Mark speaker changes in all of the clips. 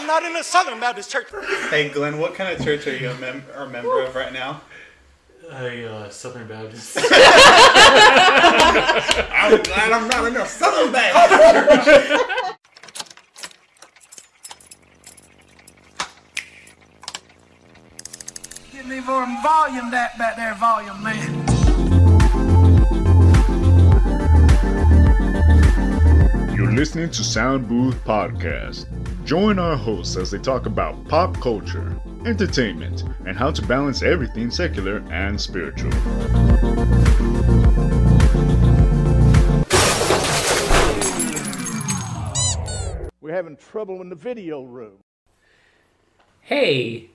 Speaker 1: I'm not in a Southern Baptist church.
Speaker 2: Hey, Glenn, what kind of church are you a, mem- a member of right now?
Speaker 3: A uh, Southern Baptist.
Speaker 2: I'm glad I'm not in a Southern Baptist church.
Speaker 4: Get me more volume that back there, volume man.
Speaker 5: You're listening to Sound Booth Podcast. Join our hosts as they talk about pop culture, entertainment, and how to balance everything secular and spiritual.
Speaker 4: We're having trouble in the video room.
Speaker 6: Hey,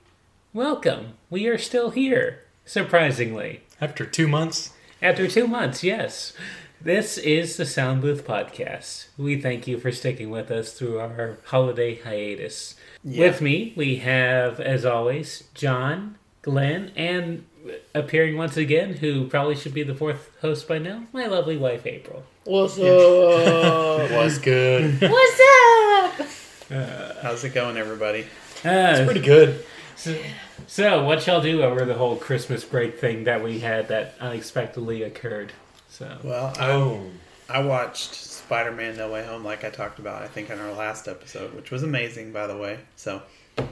Speaker 6: welcome. We are still here, surprisingly.
Speaker 3: After two months,
Speaker 6: After two months, yes. This is the Sound Booth Podcast. We thank you for sticking with us through our holiday hiatus. With me, we have, as always, John, Glenn, and appearing once again, who probably should be the fourth host by now, my lovely wife, April.
Speaker 7: What's up?
Speaker 3: was good.
Speaker 7: What's up?
Speaker 2: How's it going, everybody?
Speaker 6: Uh,
Speaker 3: Pretty good.
Speaker 6: so, what y'all do over the whole Christmas break thing that we had that unexpectedly occurred? So,
Speaker 2: Well, I,
Speaker 3: Oh,
Speaker 2: I watched Spider-Man: No Way Home, like I talked about, I think, in our last episode, which was amazing, by the way. So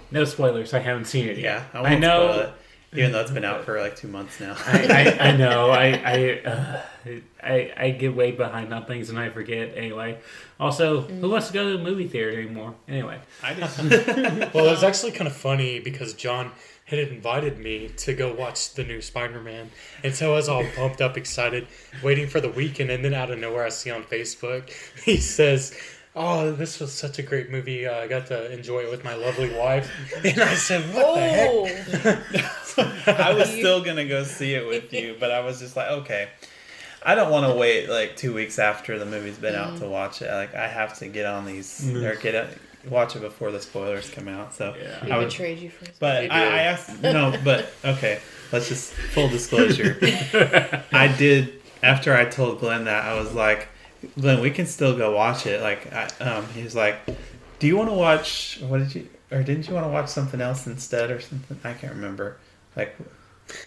Speaker 6: no spoilers. I haven't seen it yet.
Speaker 2: yeah,
Speaker 6: yet.
Speaker 2: I won't
Speaker 6: know.
Speaker 2: spoil it, even though it's been out for like two months now.
Speaker 6: I, I, I know. I I, uh, I I get way behind on things and I forget. Anyway, also, who wants to go to the movie theater anymore? Anyway,
Speaker 2: I just
Speaker 3: well, it was actually kind of funny because John had invited me to go watch the new Spider-Man, and so I was all pumped up, excited, waiting for the weekend, and then out of nowhere, I see on Facebook he says. Oh, this was such a great movie. Uh, I got to enjoy it with my lovely wife. And I said, What the heck?
Speaker 7: Oh,
Speaker 2: I was still gonna go see it with you, but I was just like, okay, I don't want to wait like two weeks after the movie's been out to watch it. Like, I have to get on these or get it, watch it before the spoilers come out. So
Speaker 6: Yeah.
Speaker 2: I would,
Speaker 7: betrayed you for
Speaker 2: but I, I asked no, but okay, let's just full disclosure. I did after I told Glenn that I was like, Glenn, we can still go watch it. Like, I, um, he was like, do you want to watch? What did you? Or didn't you want to watch something else instead or something? I can't remember. Like,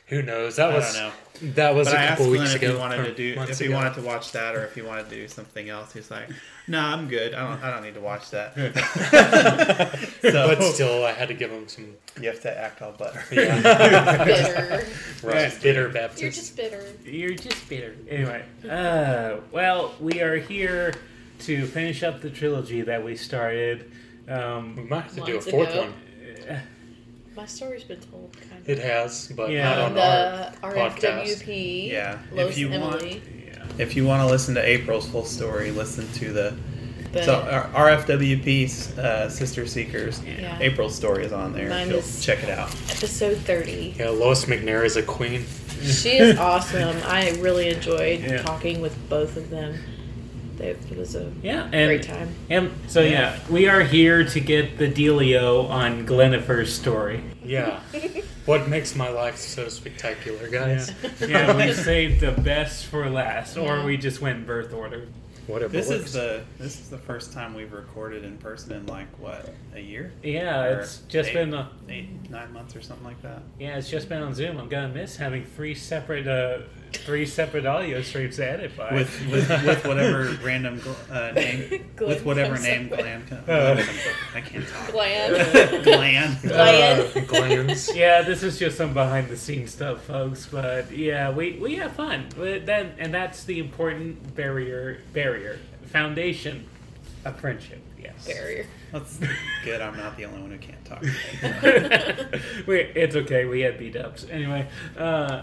Speaker 3: Who knows? That
Speaker 2: I
Speaker 3: was
Speaker 2: don't know.
Speaker 3: That was
Speaker 2: But
Speaker 3: a
Speaker 2: I asked
Speaker 3: couple
Speaker 2: Glenn
Speaker 3: weeks
Speaker 2: if
Speaker 3: ago.
Speaker 2: he wanted to do if he
Speaker 3: ago.
Speaker 2: wanted to watch that or if he wanted to do something else. He's like, "No, I'm good. I don't. I don't need to watch that." so
Speaker 3: but still, I had to give him some
Speaker 2: you have to act all butter.
Speaker 7: bitter.
Speaker 3: right, bitter
Speaker 7: You're just bitter.
Speaker 6: you're just bitter. Anyway, uh, well, we are here to finish up the trilogy that we started.
Speaker 3: We
Speaker 6: Um,
Speaker 3: might have to do a fourth
Speaker 7: ago.
Speaker 3: one.
Speaker 7: My story's been told, kind of.
Speaker 3: It has, but
Speaker 6: Yeah.
Speaker 3: not on
Speaker 7: the
Speaker 3: our
Speaker 7: RFWP.
Speaker 3: podcast.
Speaker 2: Yeah, if
Speaker 7: Los
Speaker 2: you want-
Speaker 6: yeah.
Speaker 2: If you want to listen to April's full story, listen to the
Speaker 7: But
Speaker 2: so our RFWP's uh, Sister Seekers.
Speaker 7: Yeah.
Speaker 2: April's story is on there.
Speaker 7: Mine is-
Speaker 2: check it out.
Speaker 7: episode 30.
Speaker 3: Yeah, Lois McNair is a queen.
Speaker 7: She is awesome. I really enjoyed
Speaker 6: Yeah.
Speaker 7: talking with both of them. They, it was a
Speaker 6: Yeah, and
Speaker 7: great time.
Speaker 6: And so yeah, we are here to get the dealio on Glenifer's story.
Speaker 3: Yeah. what makes my life so spectacular, guys?
Speaker 6: Yeah, we saved the best for last, or we just went birth order.
Speaker 3: Whatever.
Speaker 2: This
Speaker 3: works.
Speaker 2: is the this is the first time we've recorded in person in like what a year.
Speaker 6: Yeah,
Speaker 2: Or
Speaker 6: it's just
Speaker 2: eight-
Speaker 6: been uh,
Speaker 2: eight nine months or something like that.
Speaker 6: yeah, it's just been on Zoom. I'm gonna miss having three separate uh three separate audio streams to edit by.
Speaker 2: With with, with whatever random gl- uh, name
Speaker 7: Glenn
Speaker 2: with whatever name
Speaker 7: up with.
Speaker 2: Glenn comes
Speaker 3: Uh.
Speaker 2: I can't talk.
Speaker 7: Gland.
Speaker 2: Glenn.
Speaker 7: Gland.
Speaker 3: Uh, glands.
Speaker 6: yeah, this is just some behind the scenes stuff, folks. But yeah, we we have fun. But then and that's the important barrier barrier foundation of friendship. Yes.
Speaker 7: Barrier.
Speaker 2: That's good. I'm not the only one who can't talk.
Speaker 6: Wait, it's okay. We had beat ups anyway. Uh,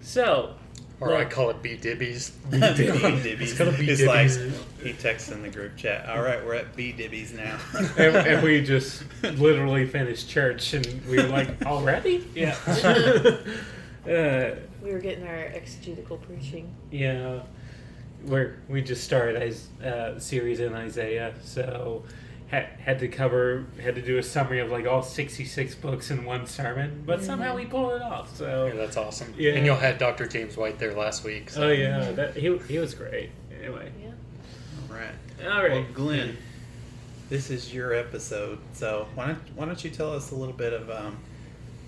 Speaker 6: so
Speaker 3: Or I call it B Dibbies.
Speaker 2: B Dibbies.
Speaker 3: It's gonna be
Speaker 2: He's like
Speaker 3: Dibbies.
Speaker 2: he texts in the group chat. All right, we're at B Dibbies now.
Speaker 6: and, and we just literally finished church, and we were like, already? Yeah. uh,
Speaker 7: We were getting our exegetical preaching.
Speaker 6: yeah. We're, we just started a uh, series in Isaiah, so had, had to cover, had to do a summary of like all 66 books in one sermon, but somehow we pulled it off. So,
Speaker 3: Yeah, that's awesome.
Speaker 6: Yeah.
Speaker 3: And you'll had Dr. James White there last week. So.
Speaker 6: oh yeah, that, he, he was great. Anyway,
Speaker 7: Yeah.
Speaker 2: all right
Speaker 6: all right Well.
Speaker 2: Glenn, this is your episode. So why don't why don't you tell us a little bit of um,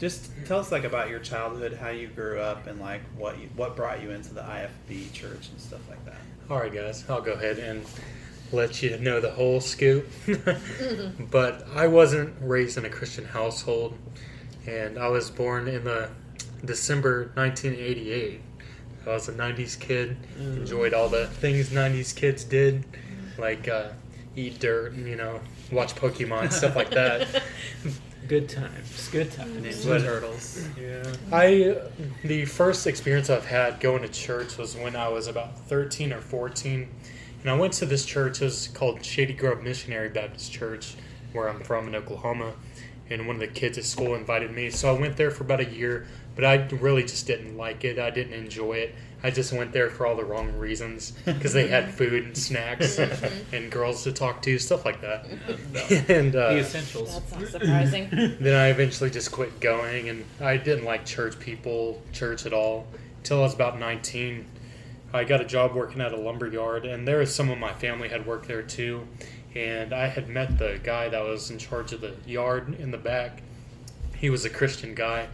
Speaker 2: just tell us like about your childhood, how you grew up, and like what you, what brought you into the IFB church and stuff like that.
Speaker 3: All right, guys, I'll go ahead and let you know the whole scoop. but I wasn't raised in a Christian household, and I was born in the December 1988. I was a 90s kid, enjoyed all the things 90s kids did, like uh, eat dirt and, you know, watch Pokemon, stuff like that.
Speaker 6: Good times. Good times.
Speaker 2: Ninja
Speaker 3: But-
Speaker 2: Turtles.
Speaker 3: Yeah. I the first experience I've had going to church was when I was about 13 or 14. And I went to this church, it was called Shady Grove Missionary Baptist Church, where I'm from in Oklahoma. And one of the kids at school invited me. So I went there for about a year, but I really just didn't like it. I didn't enjoy it. I just went there for all the wrong reasons because they had food and snacks and, and girls to talk to, stuff like that. and uh,
Speaker 6: The essentials.
Speaker 7: That's not surprising.
Speaker 3: then I eventually just quit going, and I didn't like church people, church at all, until I was about 19. I got a job working at a lumber yard, and there was some of my family had worked there too. And I had met the guy that was in charge of the yard in the back. He was a Christian guy,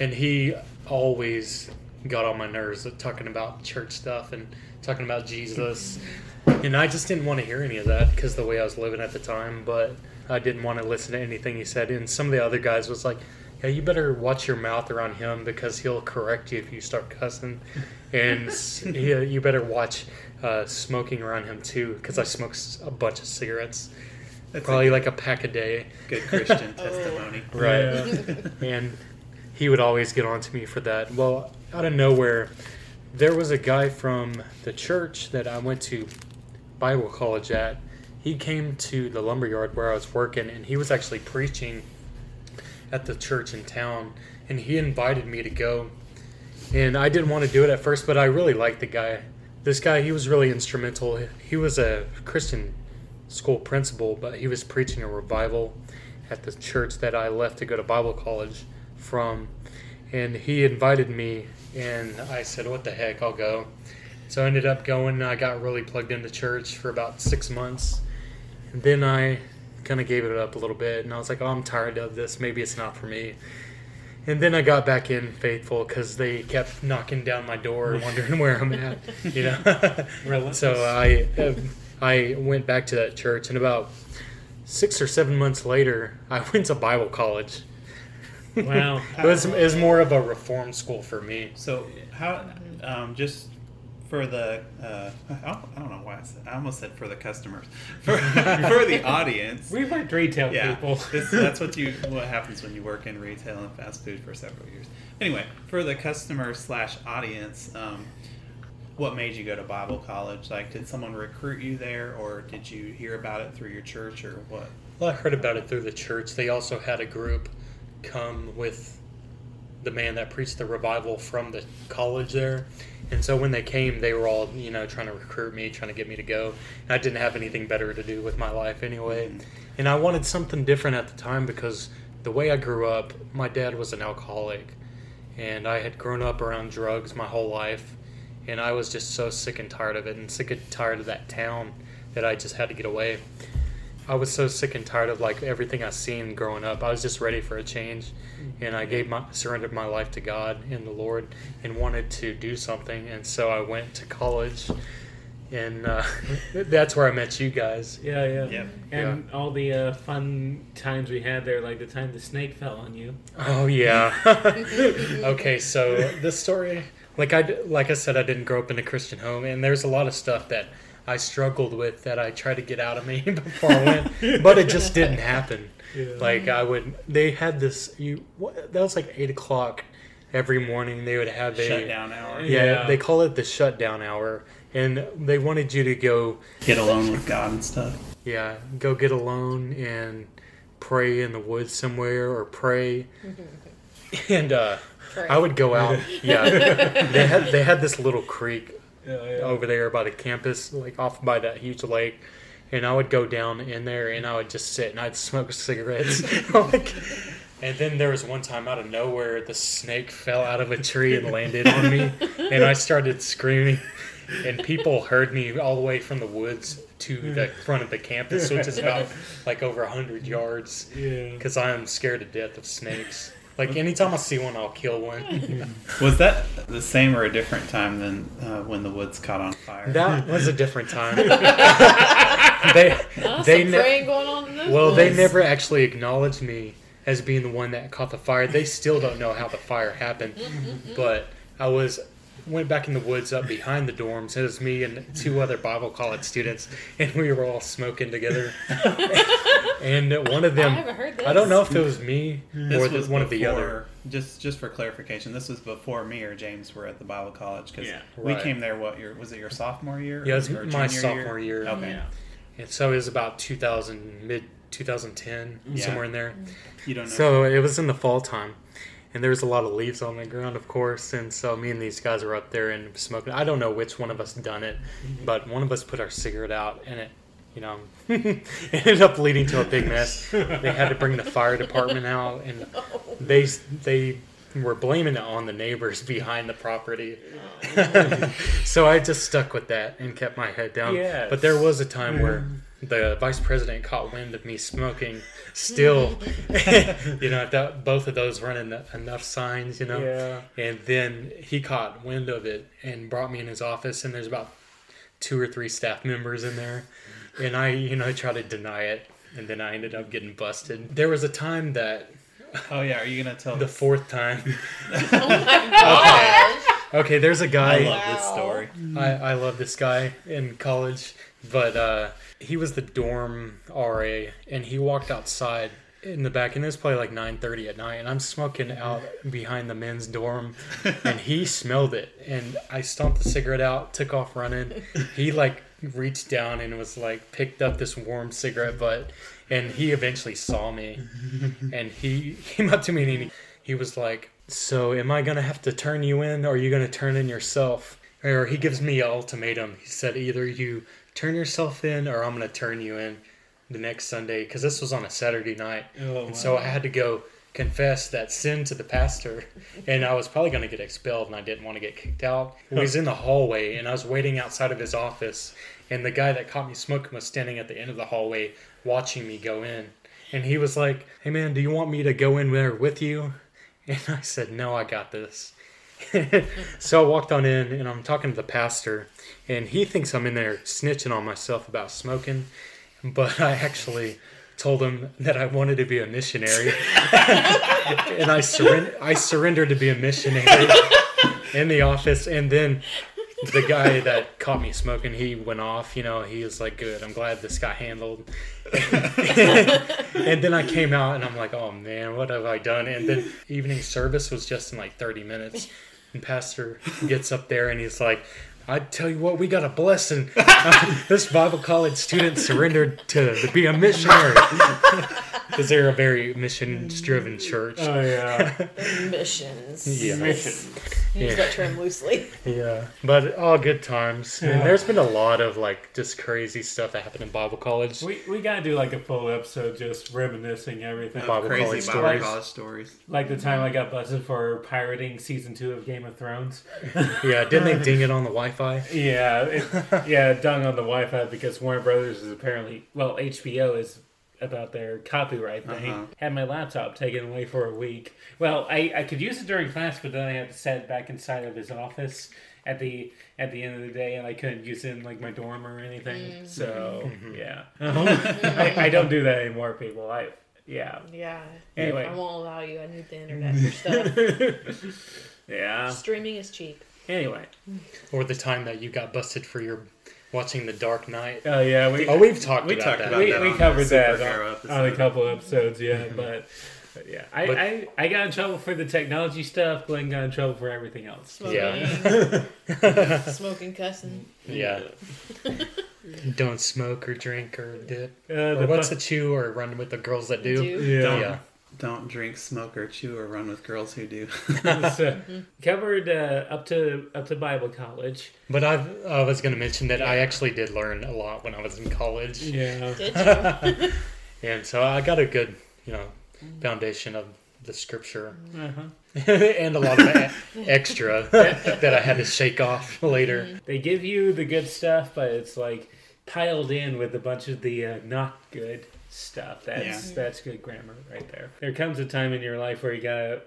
Speaker 3: and he always got on my nerves talking about church stuff and talking about Jesus. And I just didn't want to hear any of that because the way I was living at the time. But I didn't want to listen to anything he said. And some of the other guys was like, "Yeah, you better watch your mouth around him because he'll correct you if you start cussing." And s- yeah, you better watch uh, smoking around him too because I smoke a bunch of cigarettes,
Speaker 2: That's
Speaker 3: probably
Speaker 2: a
Speaker 3: like a pack a day.
Speaker 2: good Christian testimony.
Speaker 3: Right. and he would always get on to me for that. Well, out of nowhere, there was a guy from the church that I went to Bible college at. He came to the lumberyard where I was working, and he was actually preaching at the church in town. And he invited me to go. And I didn't want to do it at first, but I really liked the guy. This guy, he was really instrumental. He was a Christian school principal, but he was preaching a revival at the church that I left to go to Bible college from. And he invited me, and I said, What the heck, I'll go. So I ended up going. I got really plugged into church for about six months. And then I kind of gave it up a little bit, and I was like, Oh, I'm tired of this. Maybe it's not for me. And then I got back in faithful because they kept knocking down my door, wondering where I'm at. You know. So I I went back to that church, and about six or seven months later, I went to Bible college.
Speaker 6: Wow.
Speaker 3: It was, it was more of a reform school for me.
Speaker 2: So how um, just for the uh, I don't I don't know why I, said, I almost said for the customers for, for the audience.
Speaker 6: We weren't retail
Speaker 2: Yeah,
Speaker 6: people.
Speaker 2: this, that's what you what happens when you work in retail and fast food for several years. Anyway, for the customer slash audience, um, what made you go to Bible college? Like, did someone recruit you there, or did you hear about it through your church, or what?
Speaker 3: Well, I heard about it through the church. They also had a group come with the man that preached the revival from the college there. And so when they came, they were all, you know, trying to recruit me, trying to get me to go. And I didn't have anything better to do with my life anyway. Mm-hmm. And I wanted something different at the time because the way I grew up, my dad was an alcoholic. And I had grown up around drugs my whole life. And I was just so sick and tired of it and sick and tired of that town that I just had to get away. I was so sick and tired of like everything I seen growing up. I was just ready for a change, and I gave my surrendered my life to God and the Lord, and wanted to do something. And so I went to college, and uh, that's where I met you guys.
Speaker 6: Yeah, yeah.
Speaker 2: Yep.
Speaker 6: And all the uh, fun times we had there, like the time the snake fell on you.
Speaker 3: Oh yeah. okay, so this story, like I d- like I said, I didn't grow up in a Christian home, and there's a lot of stuff that I struggled with that I tried to get out of me before I went, but it just didn't happen. Like I would, they had this. You what, that was like eight o'clock every morning. They would have a
Speaker 2: Shutdown hour.
Speaker 3: Yeah,
Speaker 6: Yeah.
Speaker 3: they call it the shutdown hour, and they wanted you to go
Speaker 2: Get alone with God and stuff.
Speaker 3: yeah, go get alone and pray in the woods somewhere or pray. and uh, I would go out. Yeah, they had they had this little creek over there by the campus, like off by that huge lake. And I would go down in there and I would just sit and I'd smoke cigarettes. like, and then there was one time out of nowhere, the snake fell out of a tree and landed on me, and I started screaming. and people heard me all the way from the woods to the front of the campus, which is about like over hundred yards.
Speaker 6: Yeah.
Speaker 3: Because I am scared to death of snakes. Like anytime I see one, I'll kill one.
Speaker 2: Was that the same or a different time than uh, when the woods caught on fire?
Speaker 3: That was a different time. they
Speaker 7: Oh,
Speaker 3: they ne-
Speaker 7: praying going on in those
Speaker 3: well, they never actually acknowledged me as being the one that caught the fire. They still don't know how the fire happened. But I was went back in the woods up behind the dorms. It was me and two other Bible college students, and we were all smoking together. and one of them,
Speaker 7: haven't heard this.
Speaker 3: I don't know if it was me
Speaker 2: This
Speaker 3: or the,
Speaker 2: was
Speaker 3: one of the other.
Speaker 2: Just just for clarification, this was before me or James were at the Bible college because
Speaker 6: Yeah.
Speaker 2: we
Speaker 3: Right.
Speaker 2: came there. What year was it? Your sophomore year?
Speaker 3: Yeah, it was
Speaker 2: or
Speaker 3: my
Speaker 2: junior
Speaker 3: sophomore year.
Speaker 2: Okay,
Speaker 6: Yeah.
Speaker 3: And so it was about 2000, mid 2010,
Speaker 2: Yeah.
Speaker 3: somewhere in there.
Speaker 2: you don't know.
Speaker 3: So it was in the fall time, and there was a lot of leaves on the ground, of course. And so me and these guys were up there and smoking. I don't know which one of us done it, mm-hmm. but one of us put our cigarette out, and it, you know, ended up leading to a big mess. They had to bring the fire department out, and they they were blaming it on the neighbors behind the property. Oh. so I just stuck with that and kept my head down.
Speaker 6: Yes.
Speaker 3: But there was a time where the vice president caught wind of me smoking still you know that both of those running enough signs you know
Speaker 6: Yeah.
Speaker 3: and then he caught wind of it and brought me in his office and there's about two or three staff members in there and i you know I tried to deny it and then i ended up getting busted there was a time that
Speaker 2: oh yeah, are you gonna tell
Speaker 3: the
Speaker 2: us?
Speaker 3: fourth time
Speaker 7: Oh my gosh.
Speaker 3: okay there's a guy I
Speaker 2: love this story.
Speaker 3: I, I love this guy in college, but uh, he was the dorm RA, and he walked outside in the back, and it was probably like nine thirty at night, and I'm smoking out behind the men's dorm, and he smelled it, and I stomped the cigarette out, took off running. He like reached down and was like picked up this warm cigarette butt, and he eventually saw me, and he came up to me and he, he was like, "So am I gonna have to turn you in, or are you gonna turn in yourself?" Or he gives me an ultimatum. He said, "Either you turn yourself in, or I'm gonna turn you in." The next Sunday, because this was on a Saturday night,
Speaker 2: Oh,
Speaker 3: and so I had to go confess that sin to the pastor, and I was probably going to get expelled, and I didn't want to get kicked out. He was in the hallway, and I was waiting outside of his office, and the guy that caught me smoking was standing at the end of the hallway watching me go in, and he was like, "Hey man, do you want me to go in there with you?" And I said, "No, I got this." so I walked on in, and I'm talking to the pastor, and he thinks I'm in there snitching on myself about smoking, but I actually told him that I wanted to be a missionary, and I. I surrendered to be a missionary in the office, and then the guy that caught me smoking, he went off. You know, he was like, "Good, I'm glad this got handled." and then I came out, and I'm like, "Oh man, what have I done?" And then evening service was just in like 30 minutes, and Pastor gets up there, and he's like. I tell you what, we got a blessing. this Bible college student surrendered to, to be a missionary because they're a very mission-driven church.
Speaker 6: Oh yeah.
Speaker 7: Missions.
Speaker 3: Yeah.
Speaker 6: Mission.
Speaker 7: Use
Speaker 3: Yeah.
Speaker 7: that term loosely.
Speaker 3: Yeah, but all good times. And there's been a lot of like just crazy stuff that happened in Bible college.
Speaker 6: We we gotta do like a full episode just reminiscing everything.
Speaker 3: Bible
Speaker 2: Crazy
Speaker 3: college
Speaker 2: Bible
Speaker 3: stories.
Speaker 2: college stories.
Speaker 6: Like the time I got busted for pirating season two of Game of Thrones.
Speaker 3: Yeah, didn't they ding it on the Wi-Fi?
Speaker 6: Yeah, it, yeah, dung on the Wi-Fi because Warner Brothers is apparently well, HBO is about their copyright thing.
Speaker 2: Uh-huh.
Speaker 6: Had my laptop taken away for a week. Well, I, I could use it during class, but then I had to set it back inside of his office at the at the end of the day, and I couldn't use it in like my dorm or anything. So yeah, I, I don't do that anymore, people. I yeah
Speaker 7: Yeah.
Speaker 6: Anyway.
Speaker 7: I won't allow you. I need the internet for stuff.
Speaker 6: yeah.
Speaker 7: Streaming is cheap.
Speaker 6: Anyway,
Speaker 3: Or the time that you got busted for your watching The Dark Knight?
Speaker 6: oh yeah, we
Speaker 3: Oh, we've talked
Speaker 2: We
Speaker 3: about
Speaker 2: talked
Speaker 3: that.
Speaker 2: about
Speaker 6: we,
Speaker 2: that
Speaker 6: we
Speaker 2: on
Speaker 6: covered that on, on a couple episodes, yeah, but, but yeah, I,
Speaker 3: But-
Speaker 6: I I got in trouble for the technology stuff. Glenn got in trouble for everything else.
Speaker 7: Smoking.
Speaker 3: Yeah.
Speaker 7: smoking, cussing.
Speaker 3: Yeah. Don't smoke or drink or dip.
Speaker 6: Uh,
Speaker 3: Or
Speaker 6: the
Speaker 3: what's
Speaker 6: fu-
Speaker 3: a chew or run with the girls that do?
Speaker 7: Do.
Speaker 6: yeah.
Speaker 2: Don't,
Speaker 3: Yeah.
Speaker 2: Don't drink, smoke, or chew, or run with girls who do.
Speaker 6: So, covered uh, up to up to Bible college.
Speaker 3: But I've, I was going to mention that I actually did learn a lot when I was in college.
Speaker 6: Yeah,
Speaker 7: Did you?
Speaker 3: And so I got a good, you know, foundation of the scripture
Speaker 6: Uh-huh.
Speaker 3: and a lot of e- extra that I had to shake off later.
Speaker 6: They give you the good stuff, but it's like piled in with a bunch of the uh, not good stuff. That's
Speaker 2: Yeah.
Speaker 6: that's good grammar right there. There comes a time in your life where you gotta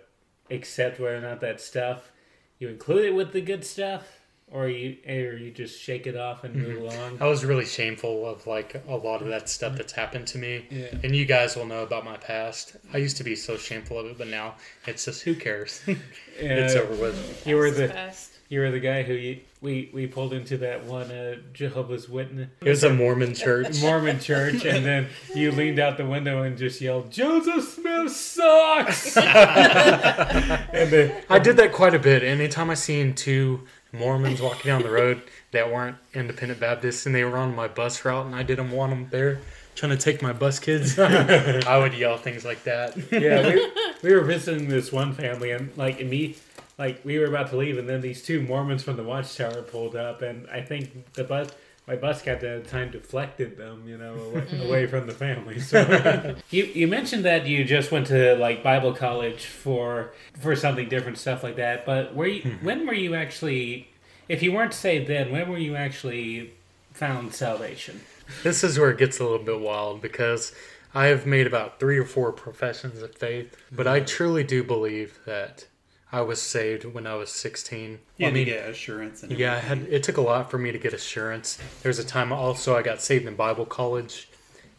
Speaker 6: accept whether or not that stuff you include it with the good stuff, or you or you just shake it off and move along.
Speaker 3: I was really shameful of like a lot of that stuff that's happened to me.
Speaker 6: Yeah.
Speaker 3: And you guys will know about my past. I used to be so shameful of it, but now it's just who cares? it's
Speaker 6: Uh,
Speaker 3: over with.
Speaker 6: You were the
Speaker 7: Fast.
Speaker 6: You were the guy who you, we we pulled into that one uh, Jehovah's Witness.
Speaker 3: It was a Mormon church.
Speaker 6: Mormon church, and then you leaned out the window and just yelled, "Joseph Smith sucks!" and then
Speaker 3: I did that quite a bit. Anytime I seen two Mormons walking down the road that weren't independent Baptists and they were on my bus route and I didn't want them there trying to take my bus kids, I would yell things like that.
Speaker 6: yeah, we, we were visiting this one family, and like me, like we were about to leave, and then these two Mormons from the Watchtower pulled up, and I think the bus. My bus captain at the time deflected them, you know, away, mm-hmm. away from the family. So you you mentioned that you just went to like Bible college for for something different, stuff like that. But were you mm-hmm. when were you actually, if you weren't saved then, when were you actually found salvation?
Speaker 3: This is where it gets a little bit wild because I have made about three or four professions of faith, but I mm-hmm. truly do believe that I was saved when I was 16.
Speaker 2: You
Speaker 3: I mean,
Speaker 2: to get assurance. And
Speaker 3: Yeah, I had, it took a lot for me to get assurance. There was a time also I got saved in Bible college.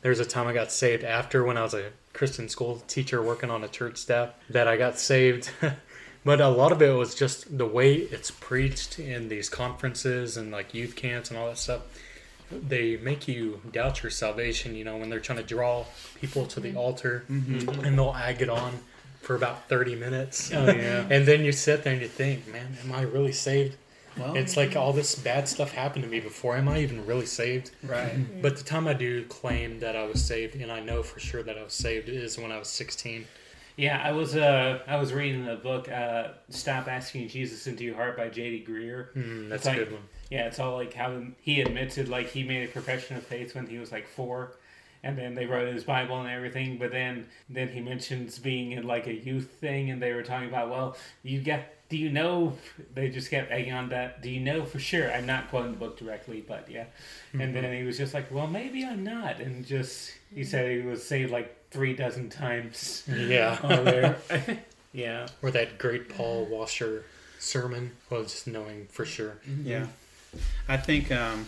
Speaker 3: There was a time I got saved after when I was a Christian school teacher working on a church staff that I got saved. but a lot of it was just the way it's preached in these conferences and like youth camps and all that stuff. They make you doubt your salvation, you know, when they're trying to draw people to the mm-hmm. altar mm-hmm. and they'll ag it on for about 30 minutes.
Speaker 6: Oh yeah.
Speaker 3: And then you sit there and you think, man, am I really saved?
Speaker 2: Well,
Speaker 3: It's like all this bad stuff happened to me before. Am I even really saved?
Speaker 2: right.
Speaker 3: But the time I do claim that I was saved, and I know for sure that I was saved, is when I was 16.
Speaker 6: Yeah, I was uh I was reading the book uh Stop Asking Jesus into Your Heart by J.D. Greear.
Speaker 3: Mm, that's
Speaker 6: It's
Speaker 3: a good one.
Speaker 6: Yeah, it's all like how he admitted like he made a profession of faith when he was like four, and then they wrote his Bible and everything. But then then he mentions being in like a youth thing, and they were talking about well, you get. Do you know? They just kept egging on that. Do you know for sure? I'm not quoting the book directly, but yeah. And then mm-hmm. he was just like, well, maybe I'm not, and just he mm-hmm. said he was saved like three dozen times
Speaker 3: Yeah.
Speaker 6: there. yeah.
Speaker 3: Or that great Paul Washer sermon was knowing for mm-hmm. sure.
Speaker 2: Yeah, I think um,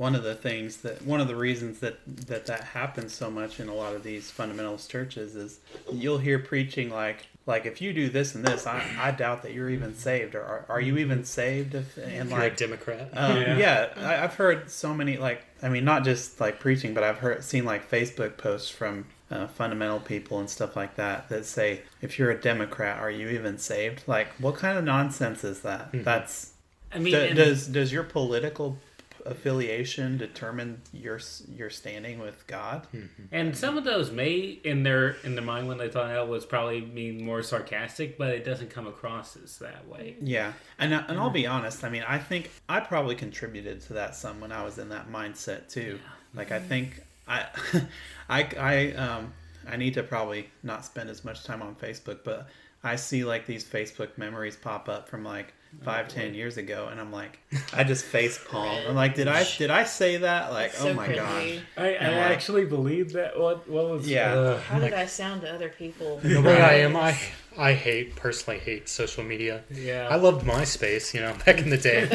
Speaker 2: one of the things that one of the reasons that that that happens so much in a lot of these fundamentalist churches is you'll hear preaching like like if you do this and this, I, I doubt that you're even saved, or are, are you even saved? If, and
Speaker 3: If you're a
Speaker 2: like
Speaker 3: Democrat.
Speaker 2: um,
Speaker 6: Yeah.
Speaker 2: yeah, I, I've heard so many like I mean not just like preaching, but I've heard seen like Facebook posts from uh, fundamental people and stuff like that that say if you're a Democrat, are you even saved? Like what kind of nonsense is that? That's
Speaker 6: I mean,
Speaker 2: do- does does your political affiliation determine your your standing with God? Hmm, hmm, hmm.
Speaker 6: And some of those may, in their in their mind when they thought that was probably mean more sarcastic, but it doesn't come across as that way.
Speaker 2: Yeah, and uh, and I'll be honest. I mean, I think I probably contributed to that some when I was in that mindset too. Like I think I, I I um I need to probably not spend as much time on Facebook, but I see like these Facebook memories pop up from like five ten years ago, and I'm like, I just face palm. I'm like, did I did I say that? Like,
Speaker 7: so
Speaker 2: oh my gosh.
Speaker 6: I, I
Speaker 2: like-
Speaker 6: actually believe that. What what was?
Speaker 2: Yeah.
Speaker 6: uh,
Speaker 7: How did I sound to other people?
Speaker 3: the way I am, I I hate personally hate social media.
Speaker 6: yeah.
Speaker 3: I loved MySpace, you know, back in the day.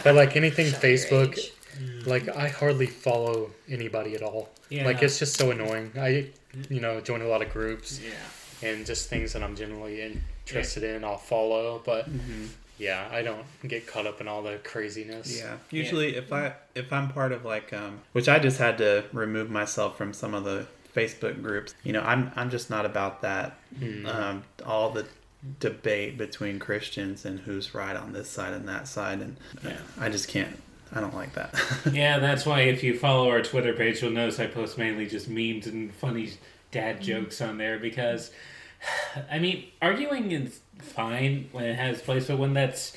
Speaker 3: but like anything Facebook, like I hardly follow anybody at all.
Speaker 6: Yeah.
Speaker 3: Like it's just so annoying. I, you know, join a lot of groups
Speaker 6: yeah.
Speaker 3: and just things that I'm generally interested in. I'll follow, but yeah, I don't get caught up in all the craziness.
Speaker 2: Yeah. Usually, if I if I'm part of like um, which I just had to remove myself from some of the Facebook groups. You know, I'm I'm just not about that. Um, all the debate between Christians and who's right on this side and that side, and uh,
Speaker 6: Yeah.
Speaker 2: I just can't. I don't like that.
Speaker 6: Yeah, that's why if you follow our Twitter page, you'll notice I post mainly just memes and funny dad jokes on there because, I mean, arguing is fine when it has place, but when that's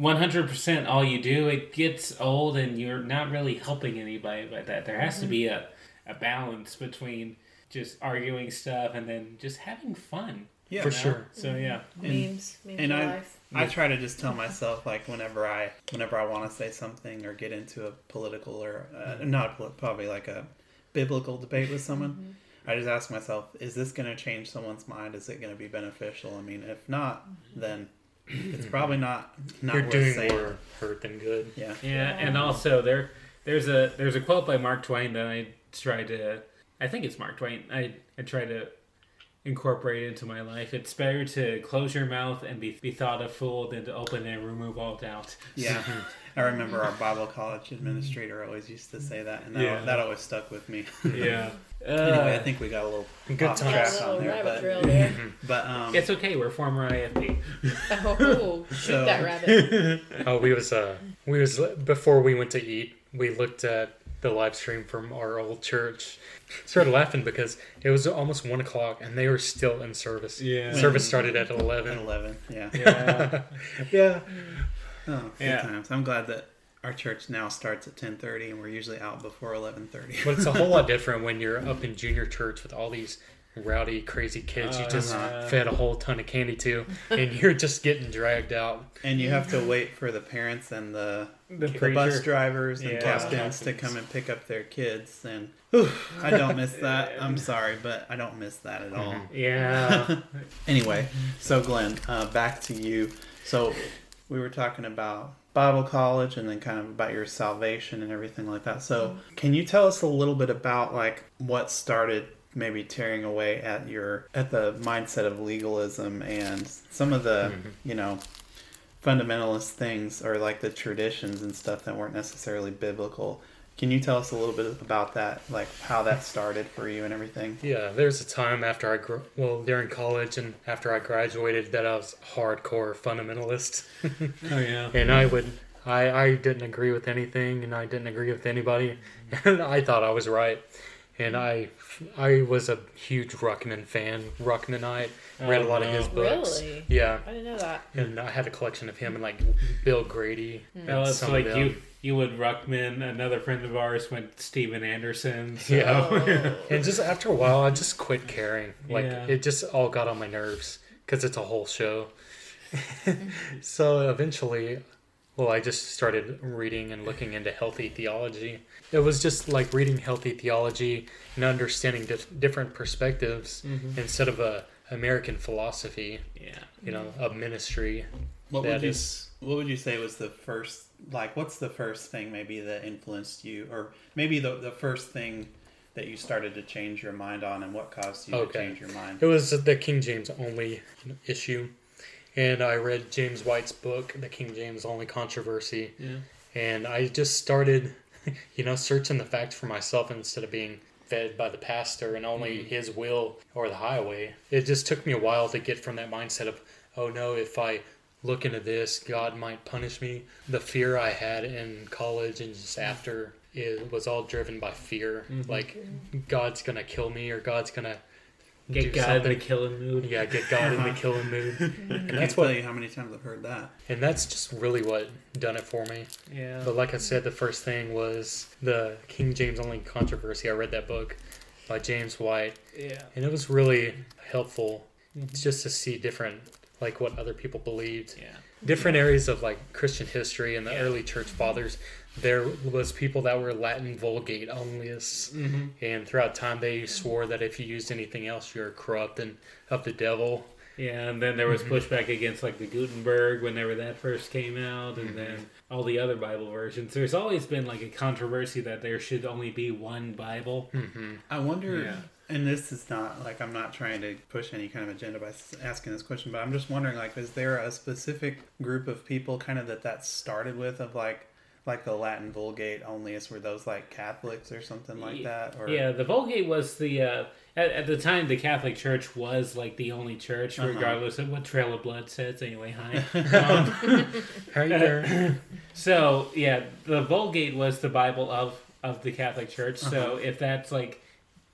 Speaker 6: 100% all you do, it gets old and you're not really helping anybody by that. There has to be a, a balance between just arguing stuff and then just having fun.
Speaker 2: Yeah,
Speaker 3: for
Speaker 2: man.
Speaker 3: sure. Mm-hmm.
Speaker 6: So yeah,
Speaker 7: Memes, memes
Speaker 2: and I-
Speaker 7: life.
Speaker 2: I try to just tell myself like whenever I whenever I want to say something or get into a political or uh, mm-hmm. not probably like a biblical debate with someone, mm-hmm. I just ask myself, is this going to change someone's mind? Is it going to be beneficial? I mean, if not, mm-hmm. then it's probably not not
Speaker 3: You're
Speaker 2: worth
Speaker 3: doing
Speaker 2: saying.
Speaker 3: more hurt than good.
Speaker 2: Yeah,
Speaker 6: yeah, and also there there's a there's a quote by Mark Twain that I try to I think it's Mark Twain. I I try to incorporate into my life. It's better to close your mouth and be, be thought a fool than to open and remove all doubt.
Speaker 2: yeah. I remember our Bible college administrator always used to say that, and that,
Speaker 6: Yeah.
Speaker 2: that always stuck with me.
Speaker 6: Yeah.
Speaker 2: anyway, I
Speaker 6: Uh,
Speaker 2: think we got a little
Speaker 3: Good
Speaker 2: off track on there, but
Speaker 7: there.
Speaker 2: but um,
Speaker 6: it's okay. We're former IFB.
Speaker 7: Oh, shoot
Speaker 2: So-
Speaker 7: that rabbit.
Speaker 3: Oh, we was uh, we was before we went to eat. We looked at the live stream from our old church. Started laughing because it was almost one o'clock and they were still in service.
Speaker 6: Yeah.
Speaker 3: service started at
Speaker 2: at
Speaker 3: eleven.
Speaker 2: eleven, yeah.
Speaker 6: Yeah.
Speaker 3: Yeah,
Speaker 2: Oh, good
Speaker 6: Yeah.
Speaker 2: times. I'm glad that our church now starts at 10:30 and we're usually out before 11:30.
Speaker 3: but it's a whole lot different when you're up in junior church with all these rowdy, crazy kids you just
Speaker 6: Uh-huh.
Speaker 3: fed a whole ton of candy to, and you're just getting dragged out.
Speaker 2: and you have to wait for the parents and the,
Speaker 6: The
Speaker 2: the bus drivers and
Speaker 6: Yeah.
Speaker 2: captains to come and pick up their kids and whew, I don't miss that. I'm sorry, but I don't miss that at all.
Speaker 6: Yeah.
Speaker 2: Anyway, so Glenn, uh, back to you. So we were talking about Bible college and then kind of about your salvation and everything like that. So mm-hmm. can you tell us a little bit about like what started maybe tearing away at your at the mindset of legalism and some of the mm-hmm. you know fundamentalist things or like the traditions and stuff that weren't necessarily biblical. Can you tell us a little bit about that, like how that started for you and everything?
Speaker 3: Yeah, there's a time after I gr- well during college and after I graduated that I was hardcore fundamentalist.
Speaker 6: oh yeah.
Speaker 3: and I would I I didn't agree with anything and I didn't agree with anybody and I thought I was right and I I was a huge Ruckman fan Ruckmanite read a lot of
Speaker 6: mm-hmm.
Speaker 3: his books
Speaker 7: Really?
Speaker 3: yeah
Speaker 7: I didn't know that.
Speaker 3: and I had a collection of him and like Bill Grady mm. and
Speaker 6: Well, it's
Speaker 3: of
Speaker 6: like
Speaker 3: them.
Speaker 6: you you would Ruckman. Another friend of ours went Steven Anderson. So.
Speaker 3: Yeah.
Speaker 7: Oh.
Speaker 3: and just after a while I just quit caring like
Speaker 6: Yeah.
Speaker 3: it just all got on my nerves because it's a whole show mm-hmm. so eventually well i just started reading and looking into healthy theology it was just like reading healthy theology and understanding dif- different perspectives mm-hmm. instead of a american philosophy
Speaker 6: yeah.
Speaker 3: you know mm-hmm. a ministry
Speaker 2: What
Speaker 3: that
Speaker 2: would you
Speaker 3: is-
Speaker 2: What would you say was the first like? What's the first thing maybe that influenced you, or maybe the the first thing that you started to change your mind on, and what caused you to change your mind?
Speaker 3: It was the King James only issue. And I read James White's book, The King James Only Controversy.
Speaker 6: Yeah.
Speaker 3: And I just started, you know, searching the facts for myself instead of being fed by the pastor and only mm-hmm. his will or the highway. It just took me a while to get from that mindset of, oh no, if I look into this, God might punish me. The fear I had in college and just mm-hmm. after it was all driven by fear. Mm-hmm. Like, God's going to kill me or God's going to
Speaker 6: Get
Speaker 3: do
Speaker 6: God in the killing mood.
Speaker 3: Yeah, get God in the killing mood. And
Speaker 2: I can't
Speaker 3: that's
Speaker 2: tell
Speaker 3: what
Speaker 2: you how many times I've heard that.
Speaker 3: and that's just really what done it for me.
Speaker 6: Yeah.
Speaker 3: But like I said, the first thing was the King James only controversy. I read that book by James White,
Speaker 6: Yeah.
Speaker 3: and it was really helpful mm-hmm. just to see different like what other people believed.
Speaker 6: Yeah.
Speaker 3: Different areas of like Christian history and the
Speaker 6: Yeah.
Speaker 3: early church fathers. There was people that were Latin Vulgate onlyists,
Speaker 6: Mm-hmm.
Speaker 3: and throughout time they swore that if you used anything else, you're corrupt and of the devil.
Speaker 6: Yeah, and then there was mm-hmm. pushback against like the Gutenberg whenever that first came out, and then mm-hmm. all the other Bible versions. There's always been like a controversy that there should only be one Bible. Mm-hmm.
Speaker 2: I wonder,
Speaker 6: Yeah.
Speaker 2: and this is not like I'm not trying to push any kind of agenda by asking this question, but I'm just wondering, like, is there a specific group of people kind of that that started with of like, like the Latin Vulgate onlyists were those like Catholics or something like that, or
Speaker 6: Yeah, the Vulgate was the uh, at, at the time the Catholic Church was like the only church,
Speaker 2: Uh-huh.
Speaker 6: regardless of what Trail of Blood says. Anyway, hi. um,
Speaker 3: How you there?
Speaker 6: So yeah, the Vulgate was the Bible of of the Catholic Church. So if that's like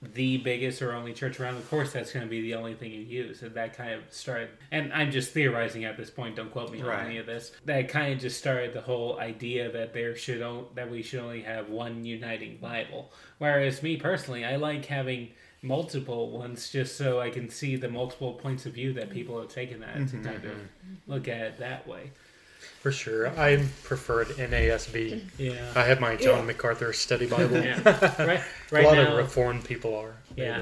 Speaker 6: the biggest or only church around, of course that's going to be the only thing you use. And that kind of started. And I'm just theorizing at this point. Don't quote me
Speaker 2: Right.
Speaker 6: on any of this. That kind of just started the whole idea that there should o- that we should only have one uniting Bible. Whereas me personally, I like having multiple ones just so I can see the multiple points of view that people have taken that to kind of mm-hmm. look at it that way.
Speaker 3: For sure. I preferred NASB.
Speaker 6: Yeah.
Speaker 3: I have my John
Speaker 7: Yeah.
Speaker 3: MacArthur study Bible.
Speaker 6: yeah. Right,
Speaker 3: A lot
Speaker 6: now,
Speaker 3: of Reformed people are.
Speaker 6: Yeah.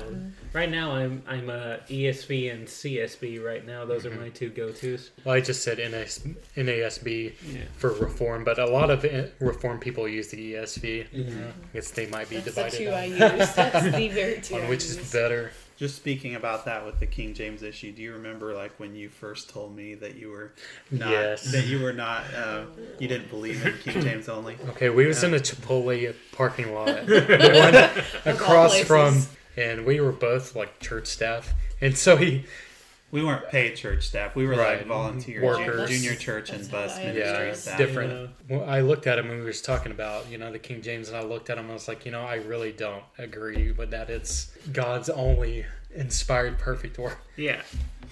Speaker 6: Right now, I'm I'm a ESV and CSB. Right now, those
Speaker 3: Mm-hmm.
Speaker 6: are my two go tos.
Speaker 3: Well, I just said NAS, NASB
Speaker 6: Yeah.
Speaker 3: for Reform, but a lot of eh, Reform people use the ESV.
Speaker 6: Yeah.
Speaker 3: I guess they might be
Speaker 7: That's the
Speaker 3: divided
Speaker 7: two I
Speaker 3: on,
Speaker 7: use. That's the very two
Speaker 3: on
Speaker 7: I
Speaker 3: which
Speaker 7: use.
Speaker 3: is better.
Speaker 2: Just speaking about that with the King James issue, do you remember like when you first told me that you were not
Speaker 3: Yes.
Speaker 2: that you were not uh, you didn't believe in King James only?
Speaker 3: Okay, we was in a Chipotle parking lot, we across from, and we were both like church staff, and so he,
Speaker 2: We weren't paid church staff. We were
Speaker 3: Right.
Speaker 2: like volunteer
Speaker 3: Workers.
Speaker 2: ju- junior church and bus
Speaker 7: I
Speaker 2: ministry
Speaker 3: yeah, it's
Speaker 2: staff.
Speaker 3: different. Well, I looked at him and we was talking about you know the King James, and I looked at him and I was like, you know, I really don't agree with that. It's God's only inspired perfect word.
Speaker 6: Yeah.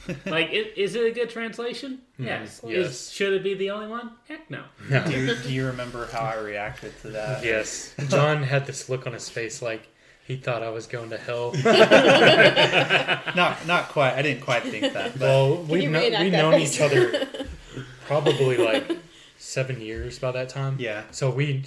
Speaker 6: like, it, is it a good translation? Yes.
Speaker 3: Mm-hmm. yes.
Speaker 6: Is, should it be the only one? Heck no.
Speaker 2: Do you, do you remember how I reacted to that?
Speaker 3: Yes, John had this look on his face like he thought I was going to hell.
Speaker 2: Not not quite. I didn't quite think that. But
Speaker 3: Well, we've
Speaker 7: you
Speaker 3: we've
Speaker 7: that
Speaker 3: known
Speaker 7: face?
Speaker 3: each other probably like seven years by that time.
Speaker 2: yeah,
Speaker 3: So we,